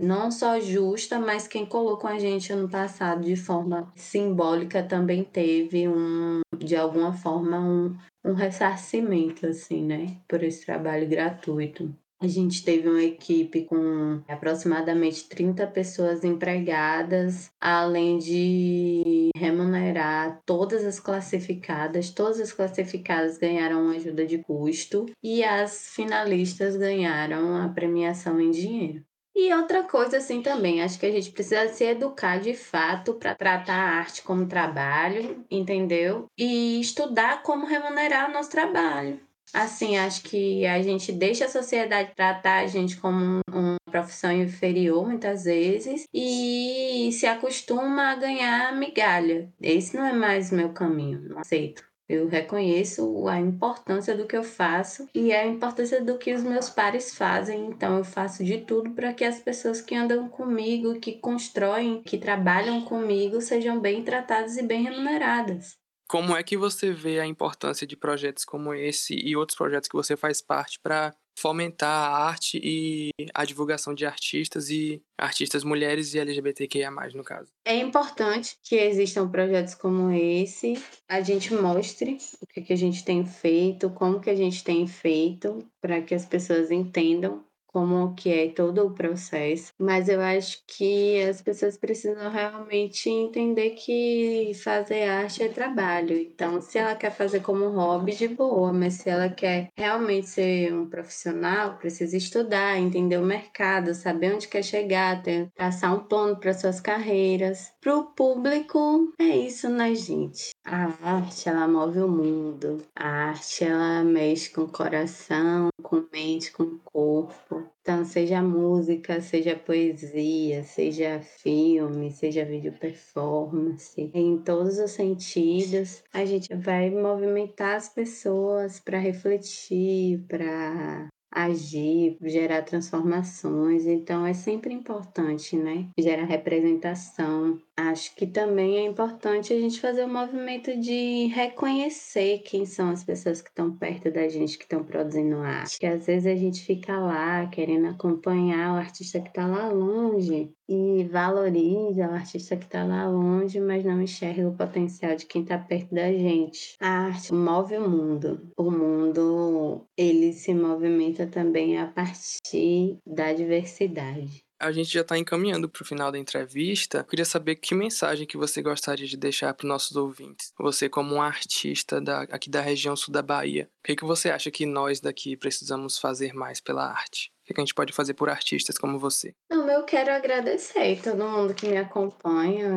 não só justa, mas quem colocou a gente ano passado de forma simbólica também teve um, de alguma forma, um, um ressarcimento, assim, né? Por esse trabalho gratuito. A gente teve uma equipe com aproximadamente 30 pessoas empregadas, além de remunerar todas as classificadas. Todas as classificadas ganharam ajuda de custo e as finalistas ganharam a premiação em dinheiro. E outra coisa assim também, acho que a gente precisa se educar de fato para tratar a arte como trabalho, entendeu? E estudar como remunerar o nosso trabalho. Assim, acho que a gente deixa a sociedade tratar a gente como uma profissão inferior muitas vezes e se acostuma a ganhar migalha. Esse não é mais o meu caminho, não aceito. Eu reconheço a importância do que eu faço e a importância do que os meus pares fazem. Então, eu faço de tudo para que as pessoas que andam comigo, que constroem, que trabalham comigo, sejam bem tratadas e bem remuneradas. Como é que você vê a importância de projetos como esse e outros projetos que você faz parte para fomentar a arte e a divulgação de artistas e artistas mulheres e LGBTQIA+, no caso. É importante que existam projetos como esse, a gente mostre o que, que a gente tem feito, como que a gente tem feito, para que as pessoas entendam como que é todo o processo, mas eu acho que as pessoas precisam realmente entender que fazer arte é trabalho. Então, se ela quer fazer como hobby, de boa, mas se ela quer realmente ser um profissional, precisa estudar, entender o mercado, saber onde quer chegar, ter, traçar um plano para suas carreiras. Para o público, é isso, né, gente? A arte, ela move o mundo. A arte, ela mexe com o coração, com mente, com o corpo. Então, seja música, seja poesia, seja filme, seja vídeo performance, em todos os sentidos, a gente vai movimentar as pessoas para refletir, para agir, gerar transformações. Então é sempre importante, né? Gerar representação. Acho que também é importante a gente fazer o um movimento de reconhecer quem são as pessoas que estão perto da gente, que estão produzindo arte. Que às vezes a gente fica lá querendo acompanhar o artista que está lá longe e valoriza o artista que está lá longe, mas não enxerga o potencial de quem está perto da gente. A arte move o mundo. O mundo ele se movimenta também a partir da diversidade a gente já está encaminhando para o final da entrevista. Eu queria saber que mensagem que você gostaria de deixar para os nossos ouvintes. Você como um artista da, aqui da região sul da Bahia, o que, que você acha que nós daqui precisamos fazer mais pela arte? O que, que a gente pode fazer por artistas como você? Não, eu quero agradecer todo mundo que me acompanha,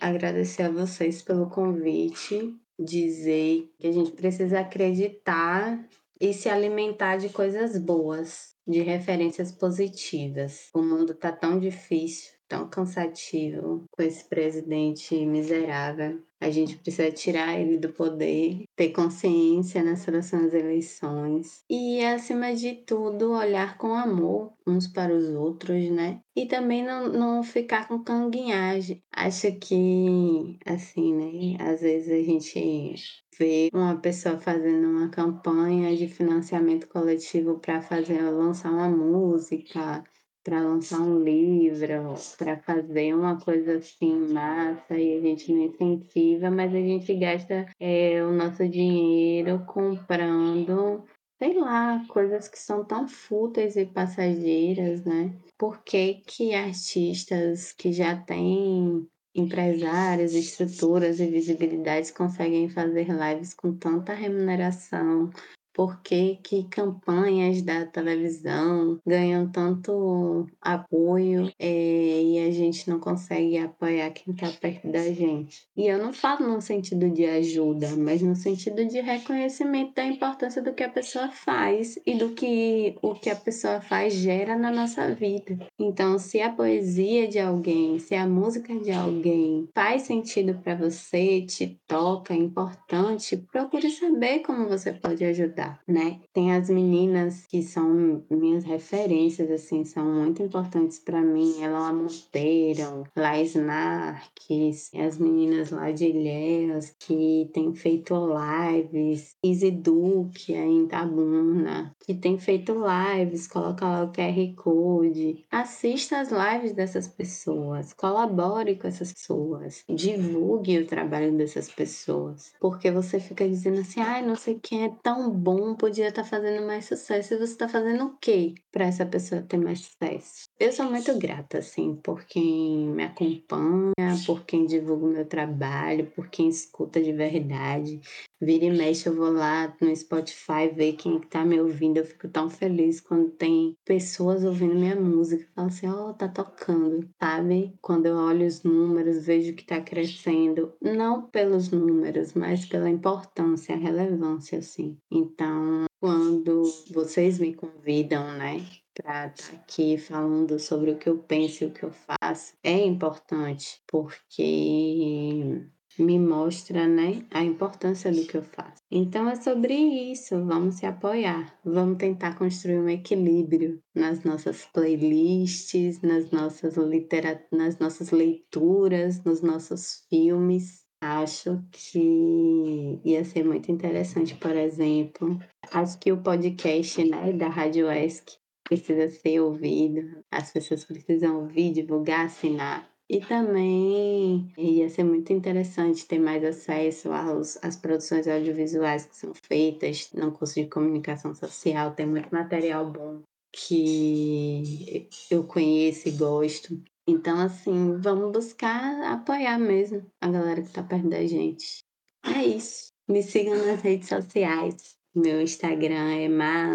agradecer a vocês pelo convite, dizer que a gente precisa acreditar e se alimentar de coisas boas de referências positivas. O mundo está tão difícil, tão cansativo com esse presidente miserável. A gente precisa tirar ele do poder, ter consciência nas próximas eleições e, acima de tudo, olhar com amor uns para os outros, né? E também não, não ficar com canguinhagem. Acho que, assim, né? Às vezes a gente vê uma pessoa fazendo uma campanha de financiamento coletivo para fazer lançar uma música para lançar um livro, para fazer uma coisa assim massa e a gente não incentiva, mas a gente gasta é, o nosso dinheiro comprando, sei lá, coisas que são tão fúteis e passageiras, né? Por que, que artistas que já têm empresários, estruturas e visibilidades conseguem fazer lives com tanta remuneração, por que, que campanhas da televisão ganham tanto apoio é, e a gente não consegue apoiar quem está perto da gente. E eu não falo no sentido de ajuda, mas no sentido de reconhecimento da importância do que a pessoa faz e do que o que a pessoa faz gera na nossa vida. Então, se a poesia de alguém, se a música de alguém faz sentido para você, te toca, é importante, procure saber como você pode ajudar né? Tem as meninas que são minhas referências, assim, são muito importantes para mim. Ela Monteiro, Lais Narques, as meninas lá de Ilhéus que têm feito lives, Easy Duke aí em Tabuna, que tem feito lives, coloca lá o QR Code. Assista as lives dessas pessoas, colabore com essas pessoas, divulgue o trabalho dessas pessoas, porque você fica dizendo assim, ai, ah, não sei quem é tão bom, podia estar tá fazendo mais sucesso, e você está fazendo o quê para essa pessoa ter mais sucesso? Eu sou muito grata, assim, por quem me acompanha, por quem divulga o meu trabalho, por quem escuta de verdade. Vira e mexe, eu vou lá no Spotify ver quem tá me ouvindo. Eu fico tão feliz quando tem pessoas ouvindo minha música. Falo assim, ó, oh, tá tocando, sabe? Quando eu olho os números, vejo que tá crescendo. Não pelos números, mas pela importância, a relevância, assim. Então, quando vocês me convidam, né? para estar tá aqui falando sobre o que eu penso e o que eu faço é importante porque me mostra, né, a importância do que eu faço. Então é sobre isso, vamos se apoiar, vamos tentar construir um equilíbrio nas nossas playlists, nas nossas literat nas nossas leituras, nos nossos filmes. Acho que ia ser muito interessante, por exemplo. Acho que o podcast né, da Rádio ESC precisa ser ouvido, as pessoas precisam ouvir, divulgar, assinar. E também ia ser muito interessante ter mais acesso aos, às produções audiovisuais que são feitas no curso de comunicação social. Tem muito material bom que eu conheço e gosto. Então, assim, vamos buscar apoiar mesmo a galera que está perto da gente. É isso. Me sigam nas redes sociais. Meu Instagram é ma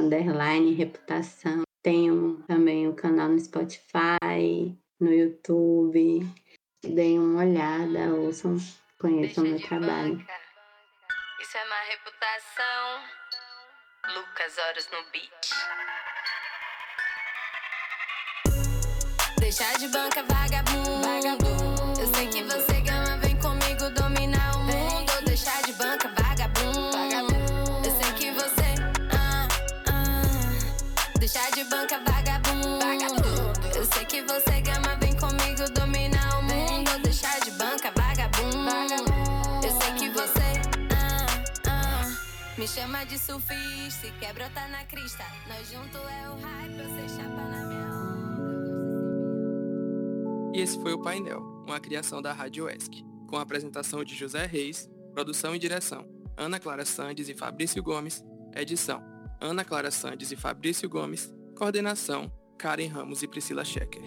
reputação. Tenho também o um canal no Spotify, no YouTube. Deem uma olhada, ouçam, conheçam meu trabalho. Banca. Isso é má reputação. Lucas Horas no beat. Deixar de banca vagabundo. vagabundo. Eu sei que você gama, vem comigo dominar o mundo. Vem. Deixar de banca vagabundo. vagabundo. Eu sei que você. Ah, ah. Deixar de banca vagabundo. vagabundo. Eu sei que você Me chama de surfista e quer brotar na crista. Nós junto é o hype, você chapa na minha e esse foi o Painel, uma criação da Rádio ESC, com a apresentação de José Reis, produção e direção, Ana Clara Sandes e Fabrício Gomes, edição, Ana Clara Sandes e Fabrício Gomes, coordenação, Karen Ramos e Priscila Schecker.